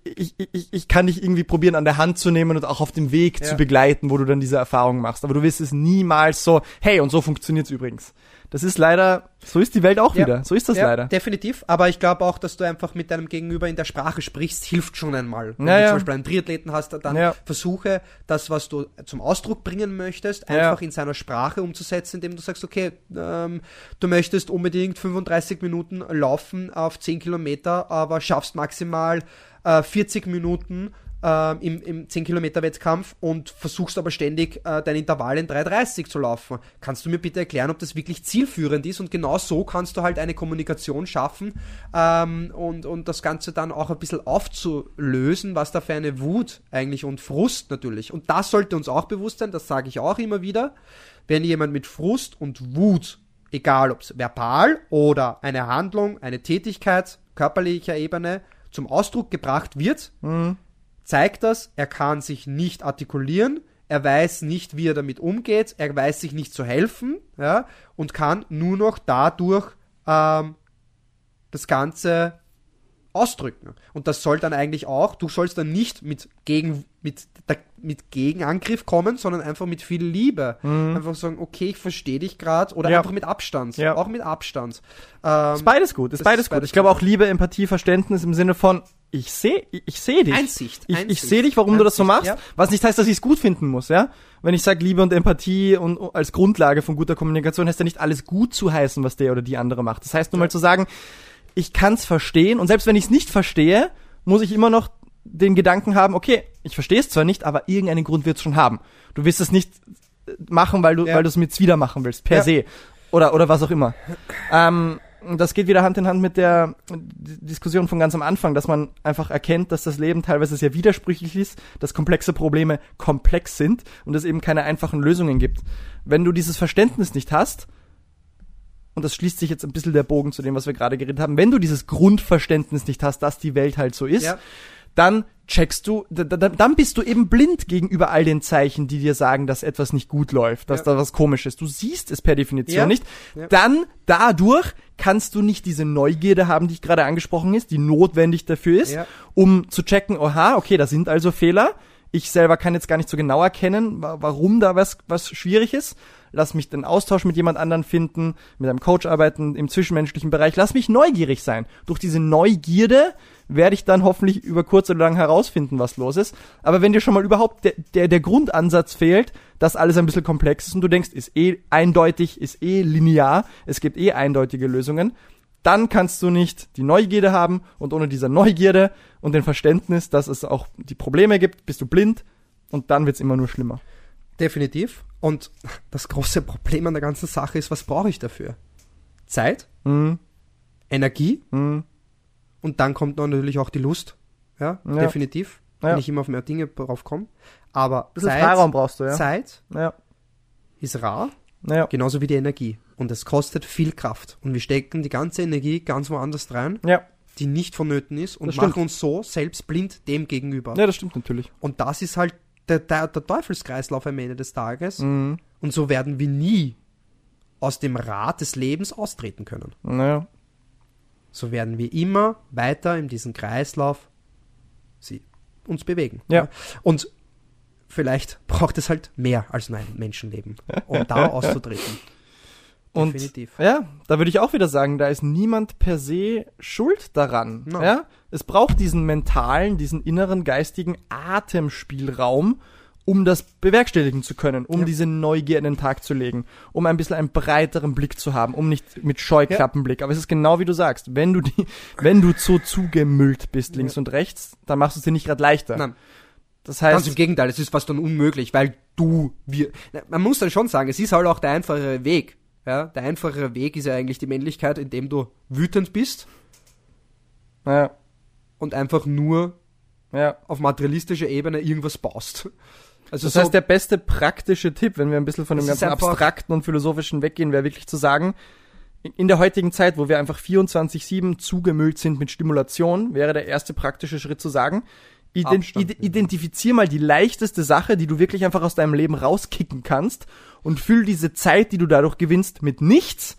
ich, ich, ich, kann dich irgendwie probieren, an der Hand zu nehmen und auch auf dem Weg Ja. zu begleiten, wo du dann diese Erfahrung machst. Aber du wirst es niemals so, hey, und so funktioniert's übrigens. Das ist leider, so ist die Welt auch Ja. wieder. So ist das ja, leider. Definitiv, aber ich glaube auch, dass du einfach mit deinem Gegenüber in der Sprache sprichst, hilft schon einmal. Wenn du zum Beispiel einen Triathleten hast, dann versuche das, was du zum Ausdruck bringen möchtest, einfach in seiner Sprache umzusetzen, indem du sagst, okay, ähm, du möchtest unbedingt 35 Minuten laufen auf 10 Kilometer, aber schaffst maximal äh, 40 Minuten ähm, im, im 10-Kilometer-Wettkampf und versuchst aber ständig äh, dein Intervall in 3,30 zu laufen. Kannst du mir bitte erklären, ob das wirklich zielführend ist? Und genau so kannst du halt eine Kommunikation schaffen ähm, und, und das Ganze dann auch ein bisschen aufzulösen, was da für eine Wut eigentlich und Frust natürlich. Und das sollte uns auch bewusst sein, das sage ich auch immer wieder. Wenn jemand mit Frust und Wut, egal ob es verbal oder eine Handlung, eine Tätigkeit, körperlicher Ebene, zum Ausdruck gebracht wird, zeigt das, er kann sich nicht artikulieren, er weiß nicht, wie er damit umgeht, er weiß sich nicht zu helfen, ja, und kann nur noch dadurch ähm, das Ganze ausdrücken. Und das soll dann eigentlich auch, du sollst dann nicht mit, Gegen, mit, mit Gegenangriff kommen, sondern einfach mit viel Liebe. Einfach sagen, okay, ich verstehe dich gerade, oder Mhm. Ja. einfach mit Abstand. Ja. Auch mit Abstand. Ähm, Ist beides gut, ist beides ist gut. beides Ich glaube gut. auch Liebe, Empathie, Verständnis im Sinne von, ich sehe, ich, ich sehe dich. Einsicht, Ich, ich Einsicht, sehe dich, warum du das so Einsicht, machst. ja. Was nicht heißt, dass ich es gut finden muss, ja. Wenn ich sage Liebe und Empathie und und als Grundlage von guter Kommunikation, heißt ja nicht alles gut zu heißen, was der oder die andere macht. Das heißt nur mal zu sagen, ich kann es verstehen und selbst wenn ich es nicht verstehe, muss ich immer noch den Gedanken haben, okay, ich verstehe es zwar nicht, aber irgendeinen Grund wird es schon haben. Du wirst es nicht äh, machen, weil du Ja. weil du es mir wieder machen willst, per Ja. se oder oder was auch immer. Ähm, das geht wieder Hand in Hand mit der Diskussion von ganz am Anfang, dass man einfach erkennt, dass das Leben teilweise sehr widersprüchlich ist, dass komplexe Probleme komplex sind und es eben keine einfachen Lösungen gibt. Wenn du dieses Verständnis nicht hast, und das schließt sich jetzt ein bisschen der Bogen zu dem, was wir gerade geredet haben, wenn du dieses Grundverständnis nicht hast, dass die Welt halt so ist, Ja. Dann checkst du, da, da, dann bist du eben blind gegenüber all den Zeichen, die dir sagen, dass etwas nicht gut läuft, dass Ja. da was komisch ist. Du siehst es per Definition Ja. nicht. Ja. Dann dadurch kannst du nicht diese Neugierde haben, die ich gerade angesprochen ist, die notwendig dafür ist, um zu checken, oha, okay, da sind also Fehler. Ich selber kann jetzt gar nicht so genau erkennen, wa- warum da was, was schwierig ist. Lass mich den Austausch mit jemand anderen finden, mit einem Coach arbeiten im zwischenmenschlichen Bereich. Lass mich neugierig sein. Durch diese Neugierde werde ich dann hoffentlich über kurz oder lang herausfinden, was los ist. Aber wenn dir schon mal überhaupt der, der, der Grundansatz fehlt, dass alles ein bisschen komplex ist und du denkst, ist eh eindeutig, ist eh linear, es gibt eh eindeutige Lösungen, dann kannst du nicht die Neugierde haben und ohne diese Neugierde und den Verständnis, dass es auch die Probleme gibt, bist du blind und dann wird's immer nur schlimmer. Definitiv. Und das große Problem an der ganzen Sache ist, was brauche ich dafür? Zeit, Mhm. Energie Mhm. Und dann kommt natürlich auch die Lust. Ja, Ja. definitiv. Ja. Wenn ich immer auf mehr Dinge drauf komme. Aber Zeit, Freiraum brauchst du, ja. Zeit Ja. ist rar, Naja. genauso wie die Energie. Und es kostet viel Kraft. Und wir stecken die ganze Energie ganz woanders rein, Ja. die nicht vonnöten ist und Das stimmt. machen uns so selbst blind dem gegenüber. ja, das stimmt natürlich. Und das ist halt der, der, der Teufelskreislauf am Ende des Tages. Mhm. Und so werden wir nie aus dem Rad des Lebens austreten können. Naja. So werden wir immer weiter in diesem Kreislauf sie, uns bewegen. Ja. Und vielleicht braucht es halt mehr als nur ein Menschenleben, um da [LAUGHS] auszutreten. Und Definitiv. ja, da würde ich auch wieder sagen, da ist niemand per se schuld daran. No. Ja? Es braucht diesen mentalen, diesen inneren geistigen Atemspielraum, um das bewerkstelligen zu können, um Ja. diese Neugier in den Tag zu legen, um ein bisschen einen breiteren Blick zu haben, um nicht mit Scheuklappenblick. Aber es ist genau wie du sagst, wenn du die, wenn du so zugemüllt bist links und rechts, dann machst du es dir nicht gerade leichter. Nein, Das ganz im heißt, Gegenteil, es ist fast dann unmöglich, weil du, wir, man muss dann schon sagen, es ist halt auch der einfachere Weg. Ja, der einfachere Weg ist ja eigentlich die Männlichkeit, indem du wütend bist ja, und einfach nur ja. auf materialistischer Ebene irgendwas baust. Also Das so, heißt, der beste praktische Tipp, wenn wir ein bisschen von dem ganzen abstrakten und philosophischen weggehen, wäre wirklich zu sagen, in- der heutigen Zeit, wo wir einfach 24-7 zugemüllt sind mit Stimulation, wäre der erste praktische Schritt zu sagen, ident identifizier mal die leichteste Sache, die du wirklich einfach aus deinem Leben rauskicken kannst und füll diese Zeit, die du dadurch gewinnst, mit nichts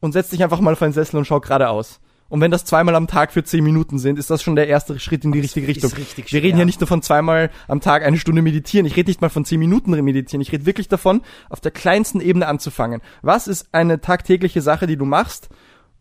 und setz dich einfach mal auf einen Sessel und schau geradeaus. Und wenn das zweimal am Tag für 10 Minuten sind, ist das schon der erste Schritt in die richtige ist Richtung. richtig Wir reden ja nicht nur von zweimal am Tag eine Stunde meditieren. Ich rede nicht mal von 10 Minuten meditieren. Ich rede wirklich davon, auf der kleinsten Ebene anzufangen. Was ist eine tagtägliche Sache, die du machst,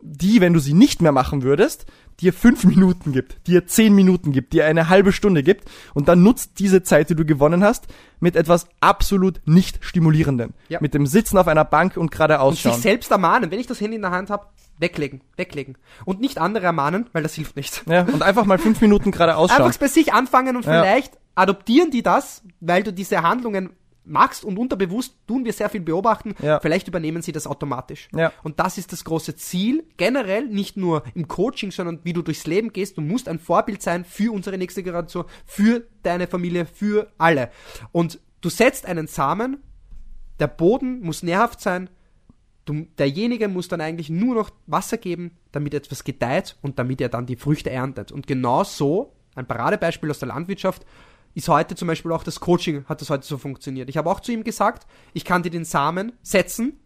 die, wenn du sie nicht mehr machen würdest, dir fünf Minuten gibt, dir zehn Minuten gibt, dir eine halbe Stunde gibt und dann nutzt diese Zeit, die du gewonnen hast, mit etwas absolut nicht stimulierenden. Ja. Mit dem Sitzen auf einer Bank und und geradeaus sich schauen. selbst ermahnen, wenn ich das Handy in der Hand habe, weglegen, weglegen. Und nicht andere ermahnen, weil das hilft nicht. Ja, und einfach mal fünf Minuten geradeaus schauen. Einfach bei sich anfangen und Ja. vielleicht adoptieren die das, weil du diese Handlungen machst und unterbewusst tun wir sehr viel beobachten, Ja. vielleicht übernehmen sie das automatisch. Ja. Und das ist das große Ziel, generell nicht nur im Coaching, sondern wie du durchs Leben gehst. Du musst ein Vorbild sein für unsere nächste Generation, für deine Familie, für alle. Und du setzt einen Samen, der Boden muss nährhaft sein, du, derjenige muss dann eigentlich nur noch Wasser geben, damit etwas gedeiht und damit er dann die Früchte erntet. Und genau so, ein Paradebeispiel aus der Landwirtschaft, ist heute zum Beispiel auch das Coaching, hat das heute so funktioniert. Ich habe auch zu ihm gesagt, ich kann dir den Samen setzen,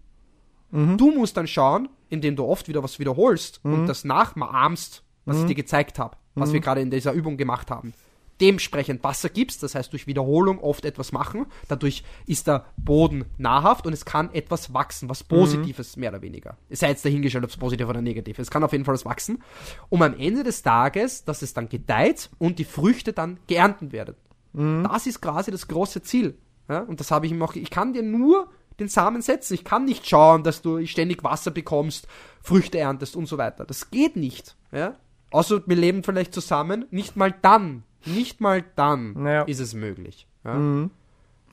du musst dann schauen, indem du oft wieder was wiederholst und das nachahmst, was ich dir gezeigt habe, was wir gerade in dieser Übung gemacht haben. Dementsprechend Wasser gibst, das heißt durch Wiederholung oft etwas machen, dadurch ist der Boden nahrhaft und es kann etwas wachsen, was Positives mehr oder weniger. Es sei jetzt dahingestellt, ob es positiv oder negativ ist. Es kann auf jeden Fall was wachsen, um am Ende des Tages, dass es dann gedeiht und die Früchte dann geerntet werden. Das ist quasi das große Ziel. Ja? Und das habe ich ihm auch, ich kann dir nur den Samen setzen. Ich kann nicht schauen, dass du ständig Wasser bekommst, Früchte erntest und so weiter. Das geht nicht. Ja? Außer wir leben vielleicht zusammen. Nicht mal dann, nicht mal dann Ja. ist es möglich. Ja?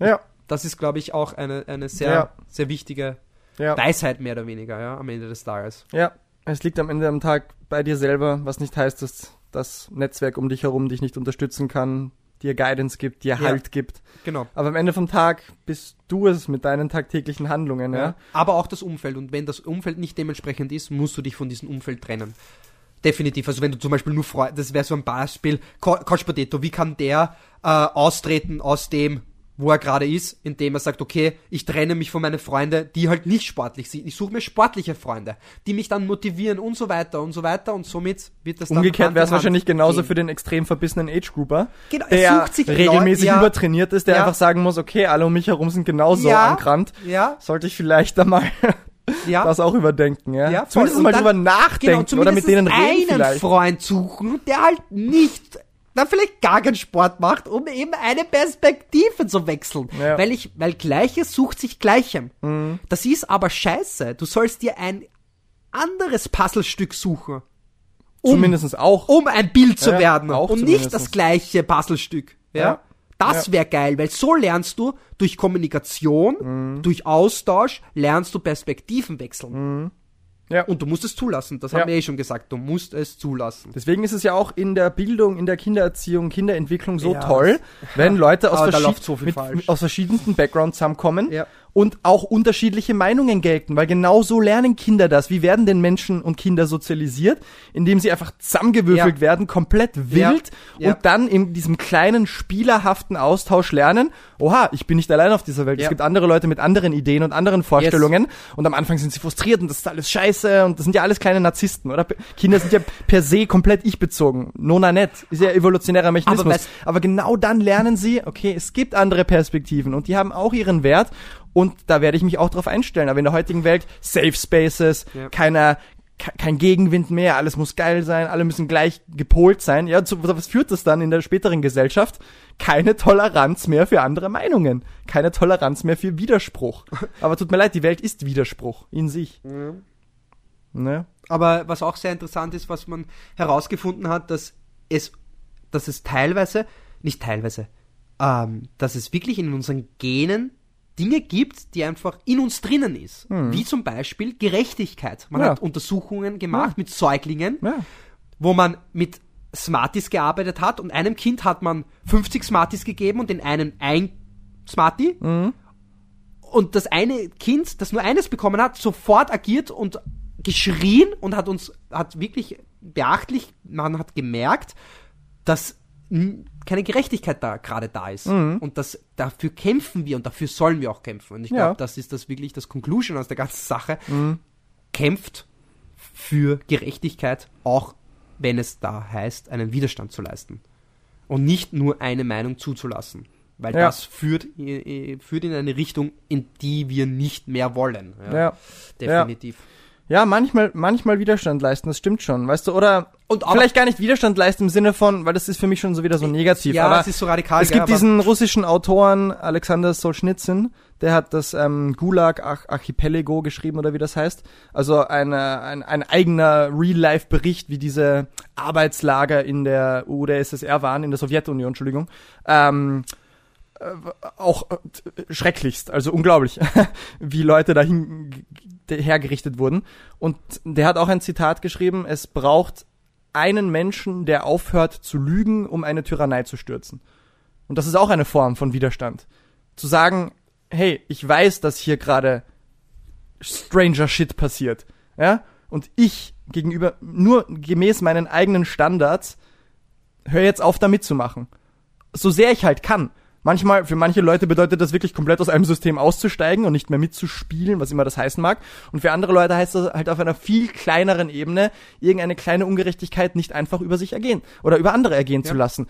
ja, Das ist, glaube ich, auch eine, eine sehr, Ja. sehr wichtige. Weisheit mehr oder weniger ja, am Ende des Tages. Ja, es liegt am Ende am Tag bei dir selber, was nicht heißt, dass das Netzwerk um dich herum dich nicht unterstützen kann, dir Guidance gibt, dir Ja. Halt gibt. Genau. Aber am Ende vom Tag bist du es mit deinen tagtäglichen Handlungen, ja. Ja. Aber auch das Umfeld. Und wenn das Umfeld nicht dementsprechend ist, musst du dich von diesem Umfeld trennen. Definitiv. Also wenn du zum Beispiel nur Freunde, das wäre so ein Beispiel, Co- Coach Potato, wie kann der äh, austreten aus dem, wo er gerade ist, indem er sagt, okay, ich trenne mich von meinen Freunden, die halt nicht sportlich sind. Ich suche mir sportliche Freunde, die mich dann motivieren und so weiter und so weiter und somit wird das dann Umgekehrt wäre es wahrscheinlich genauso gehen. für den extrem verbissenen Age-Grouper, Genau, er der sucht sich regelmäßig Leute- übertrainiert ist, der Ja. einfach sagen muss, okay, alle um mich herum sind genauso Ja. angerannt. Ja, Sollte ich vielleicht da mal ja. das auch überdenken, ja? Ja. Zumindest mal dann- drüber nachdenken genau, oder mit denen reden einen vielleicht. Freund suchen, der halt nicht, dann vielleicht gar keinen Sport macht, um eben eine Perspektive zu wechseln. Ja. Mhm. Weil ich, weil Gleiches sucht sich Gleichem. Das ist aber scheiße. Du sollst dir ein anderes Puzzlestück suchen. Um, Zumindest auch. um ein Bild zu Ja, werden auch und nicht das gleiche Puzzlestück. Ja. Das wäre geil, weil so lernst du durch Kommunikation, Mhm. durch Austausch, lernst du Perspektiven wechseln. Ja. Und du musst es zulassen. Das Ja. haben wir eh schon gesagt. Du musst es zulassen. Deswegen ist es ja auch in der Bildung, in der Kindererziehung, Kinderentwicklung so Ja, toll, wenn Leute aus, verschied so mit, mit, aus verschiedensten Backgrounds zusammenkommen. Und auch unterschiedliche Meinungen gelten, weil genau so lernen Kinder das. Wie werden denn Menschen und Kinder sozialisiert? Indem sie einfach zusammengewürfelt Ja. werden, komplett wild Ja. und dann in diesem kleinen spielerhaften Austausch lernen, oha, ich bin nicht allein auf dieser Welt. Es gibt andere Leute mit anderen Ideen und anderen Vorstellungen und am Anfang sind sie frustriert und das ist alles scheiße und das sind ja alles kleine Narzissten, oder? Kinder sind ja per se komplett ich-bezogen. Nona net. Ist ja evolutionärer Mechanismus. weißt- Aber genau dann lernen sie, okay, es gibt andere Perspektiven und die haben auch ihren Wert und da werde ich mich auch drauf einstellen. Aber in der heutigen Welt Safe Spaces, Ja. keiner ke- kein Gegenwind mehr, alles muss geil sein, alle müssen gleich gepolt sein. Ja, zu was führt das dann in der späteren Gesellschaft? Keine Toleranz mehr für andere Meinungen, keine Toleranz mehr für Widerspruch. [LAUGHS] Aber tut mir leid, die Welt ist Widerspruch in sich. Ne? Aber was auch sehr interessant ist, was man herausgefunden hat, dass es, dass es teilweise, nicht teilweise, ähm, dass es wirklich in unseren Genen Dinge gibt, die einfach in uns drinnen ist. Wie zum Beispiel Gerechtigkeit. Man Ja. hat Untersuchungen gemacht Ja. mit Säuglingen, Ja. wo man mit Smarties gearbeitet hat und einem Kind hat man 50 Smarties gegeben und den einen ein Smartie. Und das eine Kind, das nur eines bekommen hat, sofort agiert und geschrien und hat uns, hat wirklich beachtlich, man hat gemerkt, dass keine Gerechtigkeit da gerade da ist. Und das, dafür kämpfen wir und dafür sollen wir auch kämpfen. Und ich glaube, Ja. das ist das wirklich das Conclusion aus der ganzen Sache. Kämpft für Gerechtigkeit, auch wenn es da heißt, einen Widerstand zu leisten. Und nicht nur eine Meinung zuzulassen. Weil Ja. das führt, äh, führt in eine Richtung, in die wir nicht mehr wollen. Ja. Definitiv. Ja, manchmal, manchmal Widerstand leisten, das stimmt schon, weißt du, oder Und vielleicht gar nicht Widerstand leisten im Sinne von, weil das ist für mich schon so wieder so negativ, Ja, aber es ist so radikal. es gibt aber- diesen russischen Autoren Alexander Solzhenitsyn, der hat das ähm, Gulag Arch Archipelago geschrieben oder wie das heißt. Also eine, ein, ein eigener Real-Life-Bericht, wie diese Arbeitslager in der UdSSR waren, in der Sowjetunion, Entschuldigung. Ähm, äh, auch äh, schrecklichst, also unglaublich, [LAUGHS] wie Leute dahin hergerichtet wurden. Und der hat auch ein Zitat geschrieben, es braucht einen Menschen, der aufhört zu lügen, um eine Tyrannei zu stürzen. Und das ist auch eine Form von Widerstand. Zu sagen, hey, ich weiß, dass hier gerade stranger Shit passiert, ja? Und ich gegenüber, nur gemäß meinen eigenen Standards, hör jetzt auf, da mitzumachen. So sehr ich halt kann. Manchmal, für manche Leute bedeutet das wirklich komplett aus einem System auszusteigen und nicht mehr mitzuspielen, was immer das heißen mag. Und für andere Leute heißt das halt auf einer viel kleineren Ebene, irgendeine kleine Ungerechtigkeit nicht einfach über sich ergehen oder über andere ergehen zu lassen.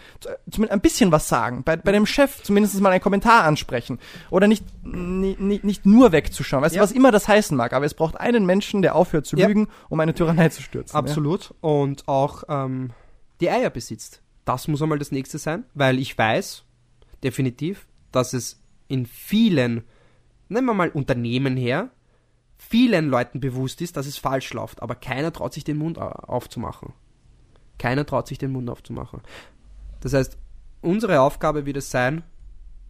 Zumindest ein bisschen was sagen. Bei, bei dem Chef zumindest mal einen Kommentar ansprechen. Oder nicht, ni- ni- nicht nur wegzuschauen. Weißt Ja. du, was immer das heißen mag. Aber es braucht einen Menschen, der aufhört zu Ja. lügen, um eine Tyrannei zu stürzen. Absolut. Und auch ähm, die Eier besitzt. Das muss einmal das nächste sein, weil ich weiß, definitiv, dass es in vielen, nehmen wir mal Unternehmen her, vielen Leuten bewusst ist, dass es falsch läuft, aber keiner traut sich den Mund au- aufzumachen. Keiner traut sich den Mund aufzumachen. Das heißt, unsere Aufgabe wird es sein,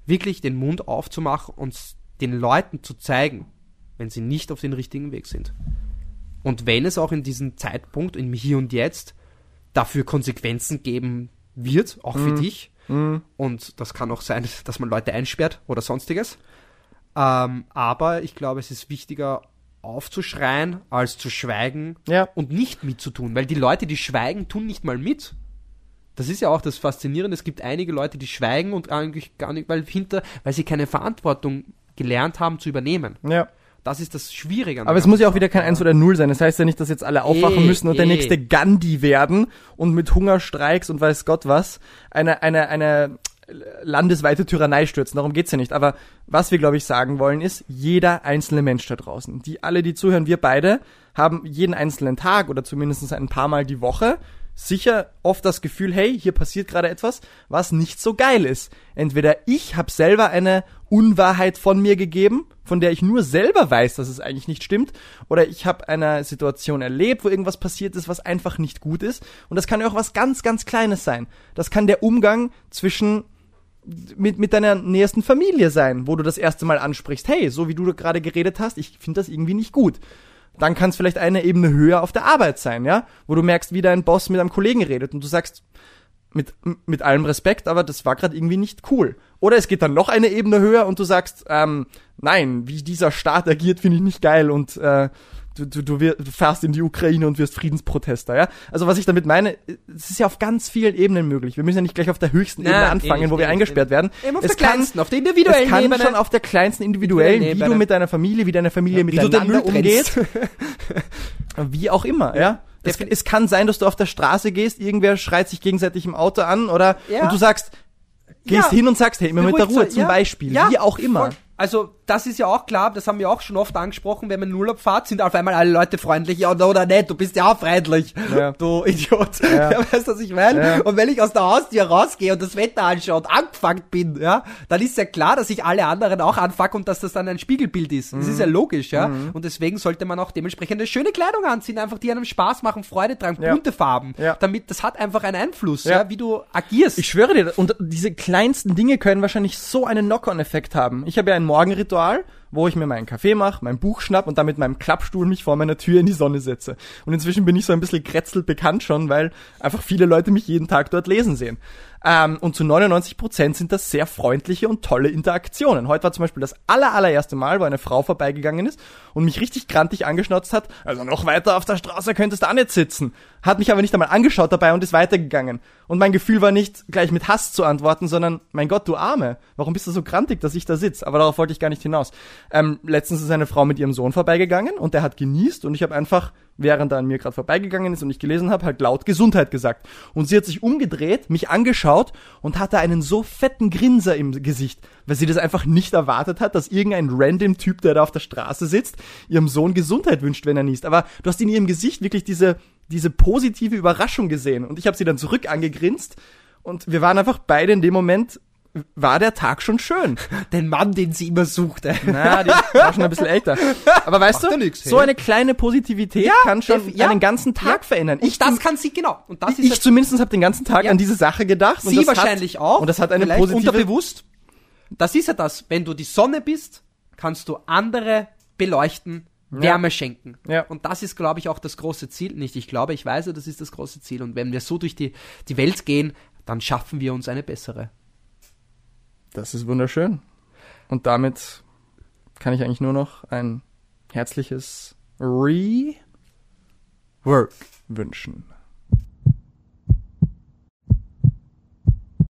wirklich den Mund aufzumachen und den Leuten zu zeigen, wenn sie nicht auf den richtigen Weg sind. Und wenn es auch in diesem Zeitpunkt, im Hier und Jetzt, dafür Konsequenzen geben wird, auch für dich, und das kann auch sein, dass man Leute einsperrt oder sonstiges. Ähm, aber ich glaube, es ist wichtiger aufzuschreien, als zu schweigen Ja. und nicht mitzutun. Weil die Leute, die schweigen, tun nicht mal mit. Das ist ja auch das Faszinierende. Es gibt einige Leute, die schweigen und eigentlich gar nicht, weil hinter, weil sie keine Verantwortung gelernt haben zu übernehmen. Ja. Das ist das Schwierige. an Aber es muss ja auch wieder kein Sache. Eins oder Null sein. Das heißt ja nicht, dass jetzt alle aufwachen Eh, müssen und der eh. nächste Gandhi werden und mit Hungerstreiks und weiß Gott was eine, eine, eine landesweite Tyrannei stürzen. Darum geht's ja nicht. Aber was wir, glaube ich, sagen wollen, ist, jeder einzelne Mensch da draußen, die alle, die zuhören, wir beide, haben jeden einzelnen Tag oder zumindest ein paar Mal die Woche sicher oft das Gefühl, hey, hier passiert gerade etwas, was nicht so geil ist. Entweder ich habe selber eine Unwahrheit von mir gegeben, von der ich nur selber weiß, dass es eigentlich nicht stimmt, oder ich habe eine Situation erlebt, wo irgendwas passiert ist, was einfach nicht gut ist. Und das kann ja auch was ganz, ganz Kleines sein. Das kann der Umgang zwischen mit, mit deiner nächsten Familie sein, wo du das erste Mal ansprichst, hey, so wie du gerade geredet hast, ich finde das irgendwie nicht gut. Dann kann es vielleicht eine Ebene höher auf der Arbeit sein, ja, wo du merkst, wie dein Boss mit einem Kollegen redet und du sagst, mit, mit allem Respekt, aber das war gerade irgendwie nicht cool. Oder es geht dann noch eine Ebene höher und du sagst, ähm, nein, wie dieser Staat agiert, finde ich nicht geil und äh, du, du, du, wir- du fährst in die Ukraine und wirst Friedensprotester, ja? Also was ich damit meine, es ist ja auf ganz vielen Ebenen möglich. Wir müssen ja nicht gleich auf der höchsten Na, Ebene anfangen, nicht, wo wir eingesperrt eh werden. Eben auf es der kleinsten, auf der individuellen es kann Ebene. schon auf der kleinsten individuellen, wie Ebene. du mit deiner Familie, wie deine Familie den miteinander umgeht. [LAUGHS] Wie auch immer, ja. Es, es kann sein, dass du auf der Straße gehst, irgendwer schreit sich gegenseitig im Auto an oder Ja. und du sagst, gehst Ja. hin und sagst, hey, immer mit der Ruhe, zum ja. Beispiel, Ja, wie auch immer. voll. Also, das ist ja auch klar, das haben wir auch schon oft angesprochen, wenn man in Urlaub fährt, sind auf einmal alle Leute freundlich, ja oder, oder nicht, du bist ja auch freundlich, Ja. du Idiot. Ja. Ja. weißt du, was ich meine? Und wenn ich aus der Haustür rausgehe und das Wetter anschaue und angefangen bin, ja, dann ist ja klar, dass ich alle anderen auch anfuck und dass das dann ein Spiegelbild ist. Das Mhm. ist ja logisch, ja. Und deswegen sollte man auch dementsprechend eine schöne Kleidung anziehen, einfach die einem Spaß machen, Freude tragen, bunte Farben. Damit, das hat einfach einen Einfluss, Ja. wie du agierst. Ich schwöre dir, und diese kleinsten Dinge können wahrscheinlich so einen Knock-on-Effekt haben. Ich habe ja ein Morgenritual, wo ich mir meinen Kaffee mache, mein Buch schnapp und dann mit meinem Klappstuhl mich vor meiner Tür in die Sonne setze. Und inzwischen bin ich so ein bisschen kretzel bekannt schon, weil einfach viele Leute mich jeden Tag dort lesen sehen. Ähm, und zu 99 Prozent sind das sehr freundliche und tolle Interaktionen. Heute war zum Beispiel das aller, allererste Mal, wo eine Frau vorbeigegangen ist und mich richtig grantig angeschnauzt hat. Also noch weiter auf der Straße könntest du auch nicht sitzen. Hat mich aber nicht einmal angeschaut dabei und ist weitergegangen. Und mein Gefühl war nicht gleich mit Hass zu antworten, sondern, mein Gott, du Arme, warum bist du so grantig, dass ich da sitze? Aber darauf wollte ich gar nicht hinaus. Ähm, letztens ist eine Frau mit ihrem Sohn vorbeigegangen und der hat genießt und ich habe einfach, während er an mir gerade vorbeigegangen ist und ich gelesen habe, halt laut Gesundheit gesagt. Und sie hat sich umgedreht, mich angeschaut und hatte einen so fetten Grinser im Gesicht, weil sie das einfach nicht erwartet hat, dass irgendein random Typ, der da auf der Straße sitzt, ihrem Sohn Gesundheit wünscht, wenn er niest. Aber du hast in ihrem Gesicht wirklich diese, diese positive Überraschung gesehen. Und ich habe sie dann zurück angegrinst und wir waren einfach beide in dem Moment, war der Tag schon schön. [LAUGHS] Den Mann, den sie immer suchte. Na, die war schon ein bisschen älter. Aber weißt Macht du, ja nix, so hey. eine kleine Positivität kann schon ja. einen ganzen Tag verändern. Und Ich, das kann sie, genau. Und das ist ich zumindest habe den ganzen Tag Ja. an diese Sache gedacht. Sie wahrscheinlich hat, auch. Und das hat eine positive... Unterbewusst. Das ist ja das. Wenn du die Sonne bist, kannst du andere beleuchten, Wärme schenken. Ja. Und das ist, glaube ich, auch das große Ziel. Nicht ich glaube, ich weiß, ja, das ist das große Ziel. Und wenn wir so durch die, die Welt gehen, dann schaffen wir uns eine bessere. Das ist wunderschön. Und damit kann ich eigentlich nur noch ein herzliches Rework wünschen.